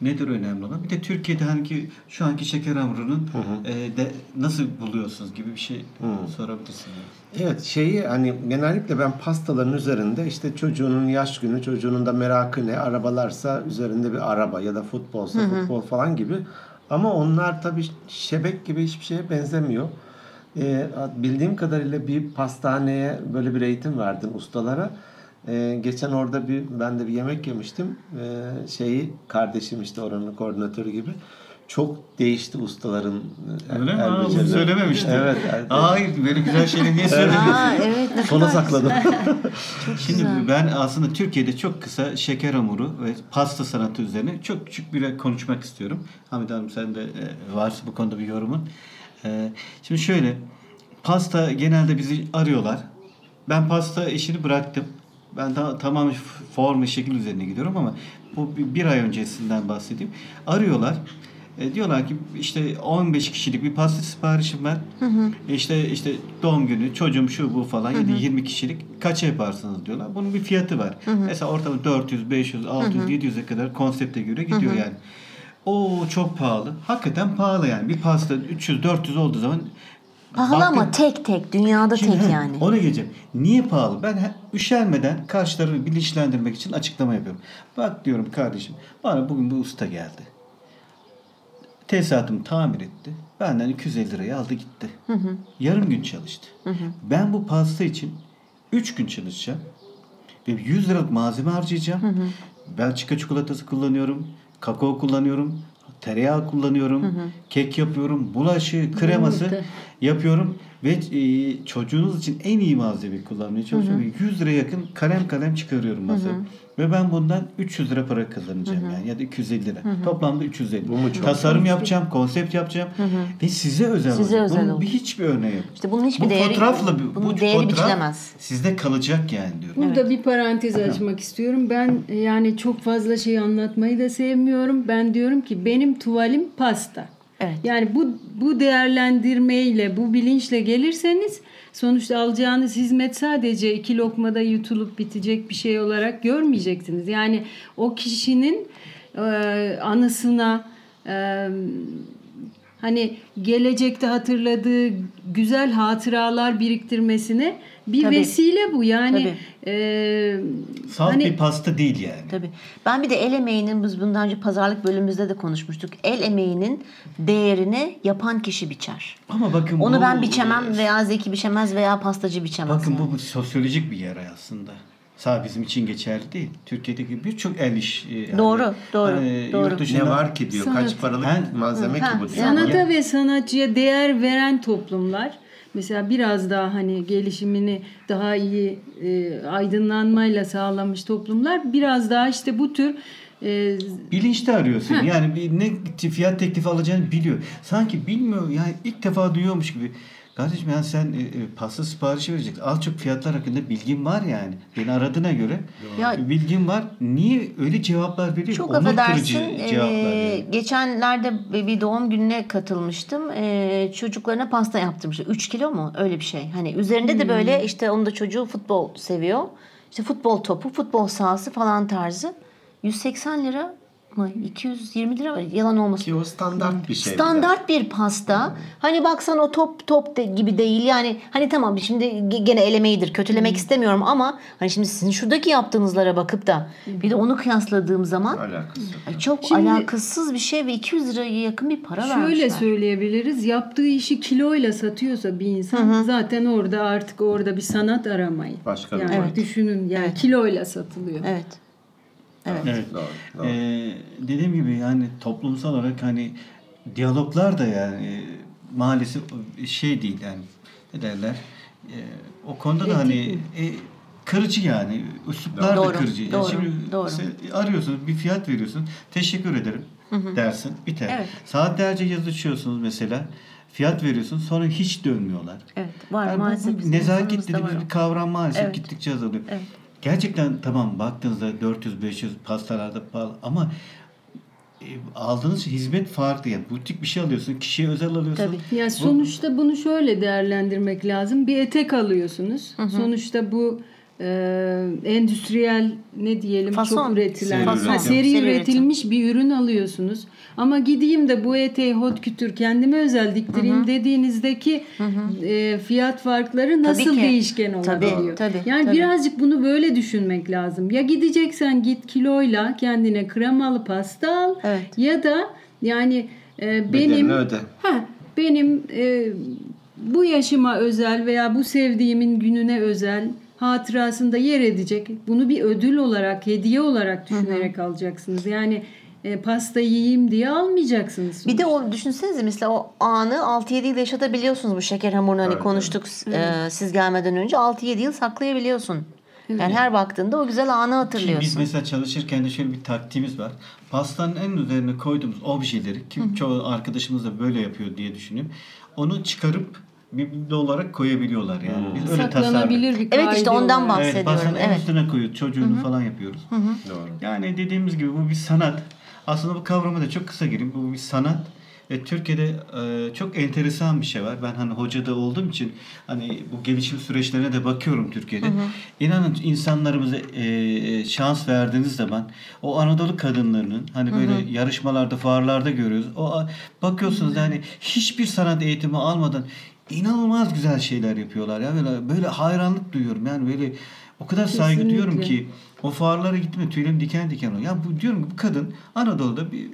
Nedir önemli olan? Bir de Türkiye'de hani ki şu anki şeker hamurunun e, de, nasıl buluyorsunuz gibi bir şey sorabilirsiniz. Evet şeyi hani genellikle ben pastaların üzerinde işte çocuğunun yaş günü, çocuğunun da merakı ne, arabalarsa üzerinde bir araba ya da futbolsa futbol falan gibi. Ama onlar tabii şebek gibi hiçbir şeye benzemiyor. Ee, bildiğim kadarıyla bir pastaneye böyle bir eğitim verdin ustalara. Ee, geçen orada bir ben de bir yemek yemiştim. Ee, şeyi kardeşim işte oranın koordinatörü gibi. Çok değişti ustaların e, Öyle mi? Aa, bunu söylememiştim. Evet. Hayır böyle güzel şeyleri niye söylemiyorsun? Aa evet. ne Sona sakladım. Şimdi ben aslında Türkiye'de çok kısa şeker hamuru ve pasta sanatı üzerine çok küçük bir konuşmak istiyorum. Hamid Hanım sen de e, varsa bu konuda bir yorumun. E, şimdi şöyle pasta genelde bizi arıyorlar. Ben pasta işini bıraktım. Ben ta- tamamen form ve şekil üzerine gidiyorum ama bu bir, ay öncesinden bahsedeyim. Arıyorlar. E, diyorlar ki işte 15 kişilik bir pasta siparişim var. E, işte işte doğum günü, çocuğum şu bu falan ya da 20 kişilik kaça yaparsınız diyorlar. Bunun bir fiyatı var. Mesela ortalama 400, 500, 600, 700'e kadar konsepte göre gidiyor yani. O çok pahalı. Hakikaten pahalı yani. Bir pasta 300, 400 olduğu zaman Pahalı baktım- ama tek tek. Dünyada tek Şimdi, yani. Ona geleceğim. Niye pahalı? Ben üşenmeden karşı tarafı bilinçlendirmek için açıklama yapıyorum. Bak diyorum kardeşim bana bugün bir usta geldi. Tesisatımı tamir etti. Benden 250 lirayı aldı gitti. Yarım gün çalıştı. Ben bu pasta için 3 gün çalışacağım. Ve 100 liralık malzeme harcayacağım. Belçika çikolatası kullanıyorum. Kakao kullanıyorum. Tereyağı kullanıyorum. Kek yapıyorum. Bulaşı, kreması yapıyorum. Ve e, çocuğunuz için en iyi malzemeyi kullanmaya çalışıyorum. Ve 100 lira yakın kalem kalem çıkarıyorum masaya. Ve ben bundan 300 lira para kazanacağım yani ya da 250 lira. Toplamda 350. Bu mu çok? Tasarım yapacağım, konsept yapacağım ve size özel Size olacak. özel Bunun bir hiçbir örneği yok. İşte bunun hiçbir bu değeri- fotoğrafla bu, bunun bu değeri fotoğraf biçilemez. Sizde kalacak yani diyorum. Burada bir parantez açmak istiyorum. Ben yani çok fazla şey anlatmayı da sevmiyorum. Ben diyorum ki benim tuvalim pasta. Evet. Yani bu bu değerlendirmeyle, bu bilinçle gelirseniz sonuçta alacağınız hizmet sadece iki lokmada yutulup bitecek bir şey olarak görmeyeceksiniz. Yani o kişinin e, anısına e, hani gelecekte hatırladığı güzel hatıralar biriktirmesine bir Tabii. vesile bu. Yani Tabii. e, Salt hani bir pasta değil yani. Tabii. Ben bir de el emeğinin biz bundan önce pazarlık bölümümüzde de konuşmuştuk. El emeğinin değerini yapan kişi biçer. Ama bakın Onu bu, ben biçemem veya Zeki biçemez veya pastacı biçemez. Bakın yani. bu, bu sosyolojik bir yer aslında. Sadece bizim için geçerli değil. Türkiye'deki birçok el iş. e, yani, Doğru, doğru, hani doğru. yurt dışında- Ne var ki diyor. Kaç Sanat. paralık Ha. malzeme ki Ha, bu diyor. sanata ve sanatçıya değer veren toplumlar mesela biraz daha hani gelişimini daha iyi e, aydınlanmayla sağlamış toplumlar biraz daha işte bu tür e, Bilinçli arıyor seni. Yani bir ne fiyat teklifi alacağını biliyor. Sanki bilmiyor. Yani ilk defa duyuyormuş gibi. Kardeşim yani sen e, e, pasta siparişi vereceksin. Az çok fiyatlar hakkında bilgin var yani. Beni aradığına göre Ya- bilgin var. Niye öyle cevaplar veriyor? Çok Onur affedersin. kırıcı cevaplar yani. geçenlerde bir doğum gününe katılmıştım. Eee, çocuklarına pasta yaptırmışlar. 3 kilo mu? Öyle bir şey. Hani üzerinde de böyle işte onun da çocuğu futbol seviyor. işte futbol topu, futbol sahası falan tarzı 180 lira mı? 220 lira mı? Yalan olmasın. Ki o standart bir şey. Standart bir pasta. Hani baksan o top top de, gibi değil. Yani hani tamam şimdi ge- gene elemeyidir. Kötülemek istemiyorum ama hani şimdi sizin şuradaki yaptığınızlara bakıp da bir de onu kıyasladığım zaman Alakası yok. ay çok Şimdi- alakasız bir şey ve 200 liraya yakın bir para vermişler. Şöyle söyleyebiliriz. Yaptığı işi kiloyla satıyorsa bir insan zaten orada artık orada bir sanat aramayın. Başka bir yani boyut. düşünün yani kiloyla satılıyor. Evet. Evet. Doğru, doğru. Ee, dediğim gibi yani toplumsal olarak hani diyaloglar da yani e, maalesef şey değil yani ne derler e, o konuda da hani e, kırıcı yani üsluplar da Doğru, kırıcı. Yani doğru, Şimdi doğru. sen arıyorsunuz bir fiyat veriyorsun teşekkür ederim dersin biter. Evet. Saatlerce yazışıyorsunuz mesela fiyat veriyorsun sonra hiç dönmüyorlar. Evet. Var Yani maalesef. bu nezaket dediğimiz bir kavram maalesef Evet. gittikçe azalıyor. Evet. Gerçekten tamam baktığınızda 400-500 pastalarda pahalı ama e, aldığınız hizmet farklı yani butik bir şey alıyorsun kişiye özel alıyorsun. Tabii. Ya sonuçta bunu şöyle değerlendirmek lazım. Bir etek alıyorsunuz. Sonuçta bu e, endüstriyel ne diyelim Fason. çok üretilen, Seri ha, seri, Seri üretilmiş bir ürün alıyorsunuz. Ama gideyim de bu eteği hot kütür kendime özel diktireyim dediğinizdeki e, fiyat farkları nasıl ki. değişken Tabii, olabiliyor? tabii, yani tabii. birazcık bunu böyle düşünmek lazım. Ya gideceksen git kiloyla kendine kremalı pasta al Evet. ya da yani e, benim. Ha, benim e, bu yaşıma özel veya bu sevdiğimin gününe özel hatırasında yer edecek. Bunu bir ödül olarak, hediye olarak düşünerek alacaksınız. Yani e, pasta yiyeyim diye almayacaksınız. Bir de sonuçta. o düşünsenize mesela o anı 6-7 yıl yaşatabiliyorsunuz bu şeker hamurunu hani Evet, konuştuk e, siz gelmeden önce 6-7 yıl saklayabiliyorsun. Yani her baktığında o güzel anı Ki hatırlıyorsun. biz mesela çalışırken de şöyle bir taktiğimiz var. Pastanın en üzerine koyduğumuz objeleri ki çoğu arkadaşımız da böyle yapıyor diye düşünüyorum. Onu çıkarıp biblo olarak koyabiliyorlar yani. Biz öyle saklanabilir bir Evet, işte ondan olarak. bahsediyorum. Evet, evet. üstüne koyuyoruz. Çocuğunu falan yapıyoruz. Doğru. Yani dediğimiz gibi bu bir sanat. Aslında bu kavrama da çok kısa gireyim. Bu bir sanat. Ve Türkiye'de e, çok enteresan bir şey var. Ben hani hocada olduğum için hani bu gelişim süreçlerine de bakıyorum Türkiye'de. İnanın insanlarımıza e, şans verdiğiniz zaman o Anadolu kadınlarının hani böyle yarışmalarda, fuarlarda görüyoruz. O bakıyorsunuz yani hiçbir sanat eğitimi almadan inanılmaz güzel şeyler yapıyorlar ya. Böyle böyle hayranlık duyuyorum. Yani böyle o kadar saygı Kesinlikle. duyuyorum ki o fuarlara gitme tüylerim diken diken oluyor. Ya bu diyorum ki bu kadın Anadolu'da bir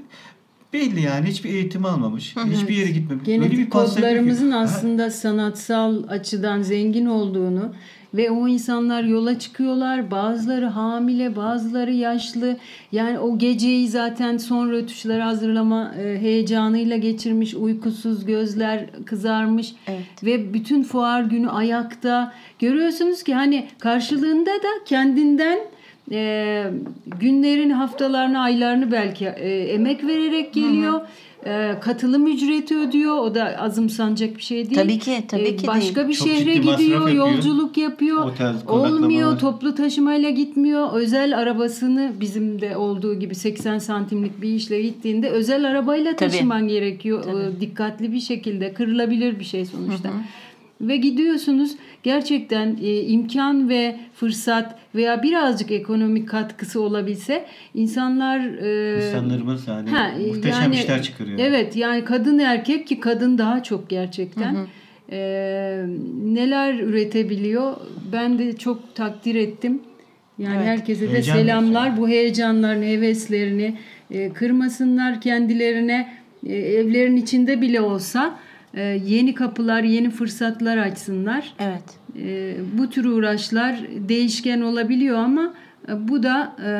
belli yani hiçbir eğitim almamış. Hiçbir yere gitmemiş. Öyle Genetik yapıyor ki- kodlarımızın Ha, aslında sanatsal açıdan zengin olduğunu ve o insanlar yola çıkıyorlar. Bazıları hamile, bazıları yaşlı. Yani o geceyi zaten son rötuşları hazırlama e, heyecanıyla geçirmiş. Uykusuz, gözler kızarmış Evet. ve bütün fuar günü ayakta. Görüyorsunuz ki hani karşılığında da kendinden e, günlerin, haftalarını, aylarını belki e, emek vererek geliyor. E, katılım ücreti ödüyor. O da azımsanacak bir şey değil. Tabii ki, tabii E, ki Başka değil. bir Çok şehre gidiyor, yapıyor. yolculuk yapıyor. Otel, Olmuyor, toplu taşımayla gitmiyor. Özel arabasını bizim de olduğu gibi 80 santimlik bir işle gittiğinde özel arabayla Tabii. taşıman gerekiyor. E, Dikkatli bir şekilde kırılabilir bir şey sonuçta. Ve gidiyorsunuz gerçekten e, imkan ve fırsat veya birazcık ekonomik katkısı olabilse insanlar e, İnsanlarımız yani Ha, muhteşem yani- işler çıkarıyor. Evet yani kadın erkek ki kadın daha çok gerçekten. Ee, neler üretebiliyor ben de çok takdir ettim. Yani Evet. herkese de Heyecan selamlar. Bu heyecanlarını, heveslerini e, kırmasınlar kendilerine. E, evlerin içinde bile olsa e, yeni kapılar, yeni fırsatlar açsınlar. Evet. E, bu tür uğraşlar değişken olabiliyor ama e, bu da e,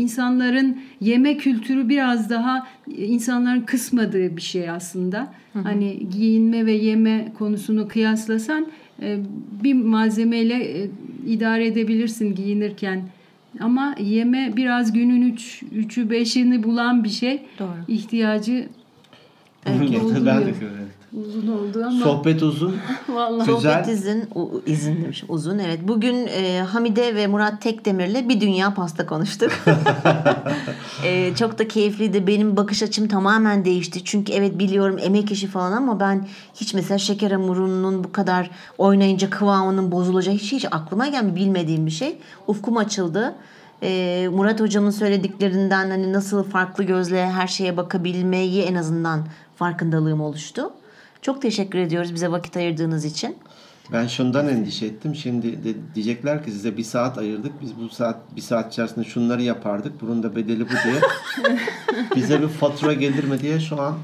insanların yeme kültürü biraz daha insanların kısmadığı bir şey aslında. Hani giyinme ve yeme konusunu kıyaslasan e, bir malzemeyle e, idare edebilirsin giyinirken. Ama yeme biraz günün üç, üçü beşini bulan bir şey. Doğru. İhtiyacı dolduruyor. ben de. Uzun oldu ama Sohbet uzun. vallahi Güzel. Sohbet izin, izin demişim, uzun evet. Bugün e, Hamide ve Murat Tekdemir'le bir dünya pasta konuştuk. E, çok da keyifliydi. Benim bakış açım tamamen değişti. Çünkü evet biliyorum emek işi falan ama ben hiç mesela şeker hamurunun bu kadar oynayınca kıvamının bozulacağı hiç, hiç aklıma gelmiyor. Bilmediğim bir şey. Ufkum açıldı. E, Murat hocamın söylediklerinden hani nasıl farklı gözle her şeye bakabilmeyi en azından farkındalığım oluştu. Çok teşekkür ediyoruz bize vakit ayırdığınız için. Ben şundan endişe ettim. Şimdi de diyecekler ki size bir saat ayırdık. Biz bu saat bir saat içerisinde şunları yapardık. Bunun da bedeli bu diye. Bize bir fatura gelir mi diye şu an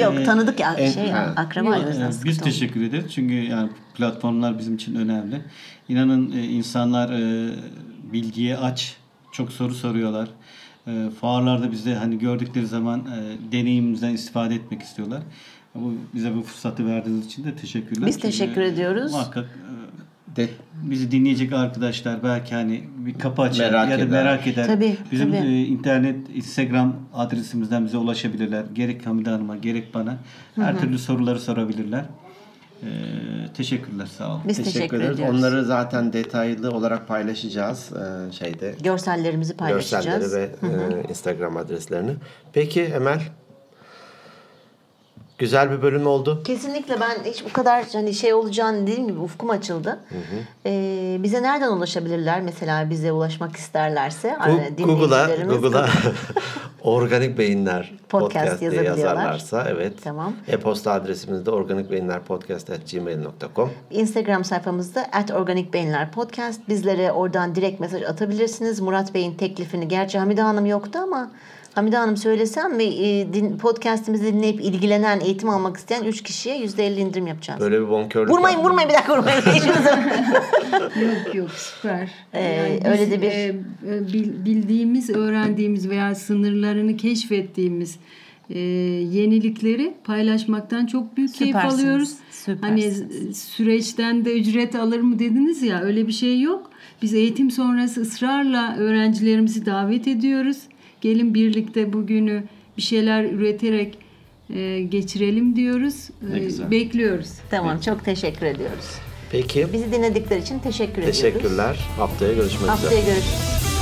Yok tanıdık ya en- şey ha. akraba yüzden yani biz teşekkür ederiz çünkü yani platformlar bizim için önemli. İnanın e, insanlar e, bilgiye aç, çok soru soruyorlar. E, fuarlarda bizde hani gördükleri zaman e, deneyimimizden istifade etmek istiyorlar. Bu bize bu fırsatı verdiğiniz için de teşekkürler. Biz Çünkü teşekkür ediyoruz. Muhakkak e, de, bizi dinleyecek arkadaşlar belki hani bir kapı açar Merak ya da eder. merak eder. Tabii, Bizim tabii. e, internet, Instagram adresimizden bize ulaşabilirler. Gerek Hamide Hanım'a gerek bana. Her türlü soruları sorabilirler. E, teşekkürler sağ olun. Biz teşekkür, teşekkür, ederiz. ediyoruz. Onları zaten detaylı olarak paylaşacağız e, şeyde. Görsellerimizi paylaşacağız. Görselleri ve e, Instagram adreslerini. Peki Emel. Güzel bir bölüm oldu. Kesinlikle ben hiç bu kadar hani şey olacağını dediğim gibi ufkum açıldı. Ee, bize nereden ulaşabilirler? Mesela bize ulaşmak isterlerse e, Google'a Google'a organik beyinler Podcast podcast, diye yazarlarsa evet. Tamam. E-posta adresimiz de organikbeyinlerpodcast@gmail.com. Instagram sayfamızda at Organik Beyinler Podcast. Bizlere oradan direkt mesaj atabilirsiniz. Murat Bey'in teklifini. Gerçi Hamide Hanım yoktu ama Hamide Hanım söylesem ve e, podcastimizi dinleyip ilgilenen, eğitim almak isteyen 3 kişiye %50 indirim yapacağız. Böyle bir bonkörlük Vurmayın yaptım. vurmayın bir dakika vurmayın. Yok yok süper. Ee, biz, öyle de bir- e, e, bil- bildiğimiz, öğrendiğimiz veya sınırlarını keşfettiğimiz e, yenilikleri paylaşmaktan çok büyük keyif Süpersiniz, alıyoruz. Hani süpersiniz. e, süreçten de ücret alır mı dediniz ya öyle bir şey yok. Biz eğitim sonrası ısrarla öğrencilerimizi davet ediyoruz. Gelin birlikte bugünü bir şeyler üreterek e, geçirelim diyoruz. Ne E, güzel. bekliyoruz. tamam çok teşekkür ediyoruz. Peki. Bizi dinledikleri için teşekkür ediyoruz. Teşekkürler. Haftaya görüşmek üzere. Haftaya görüşürüz.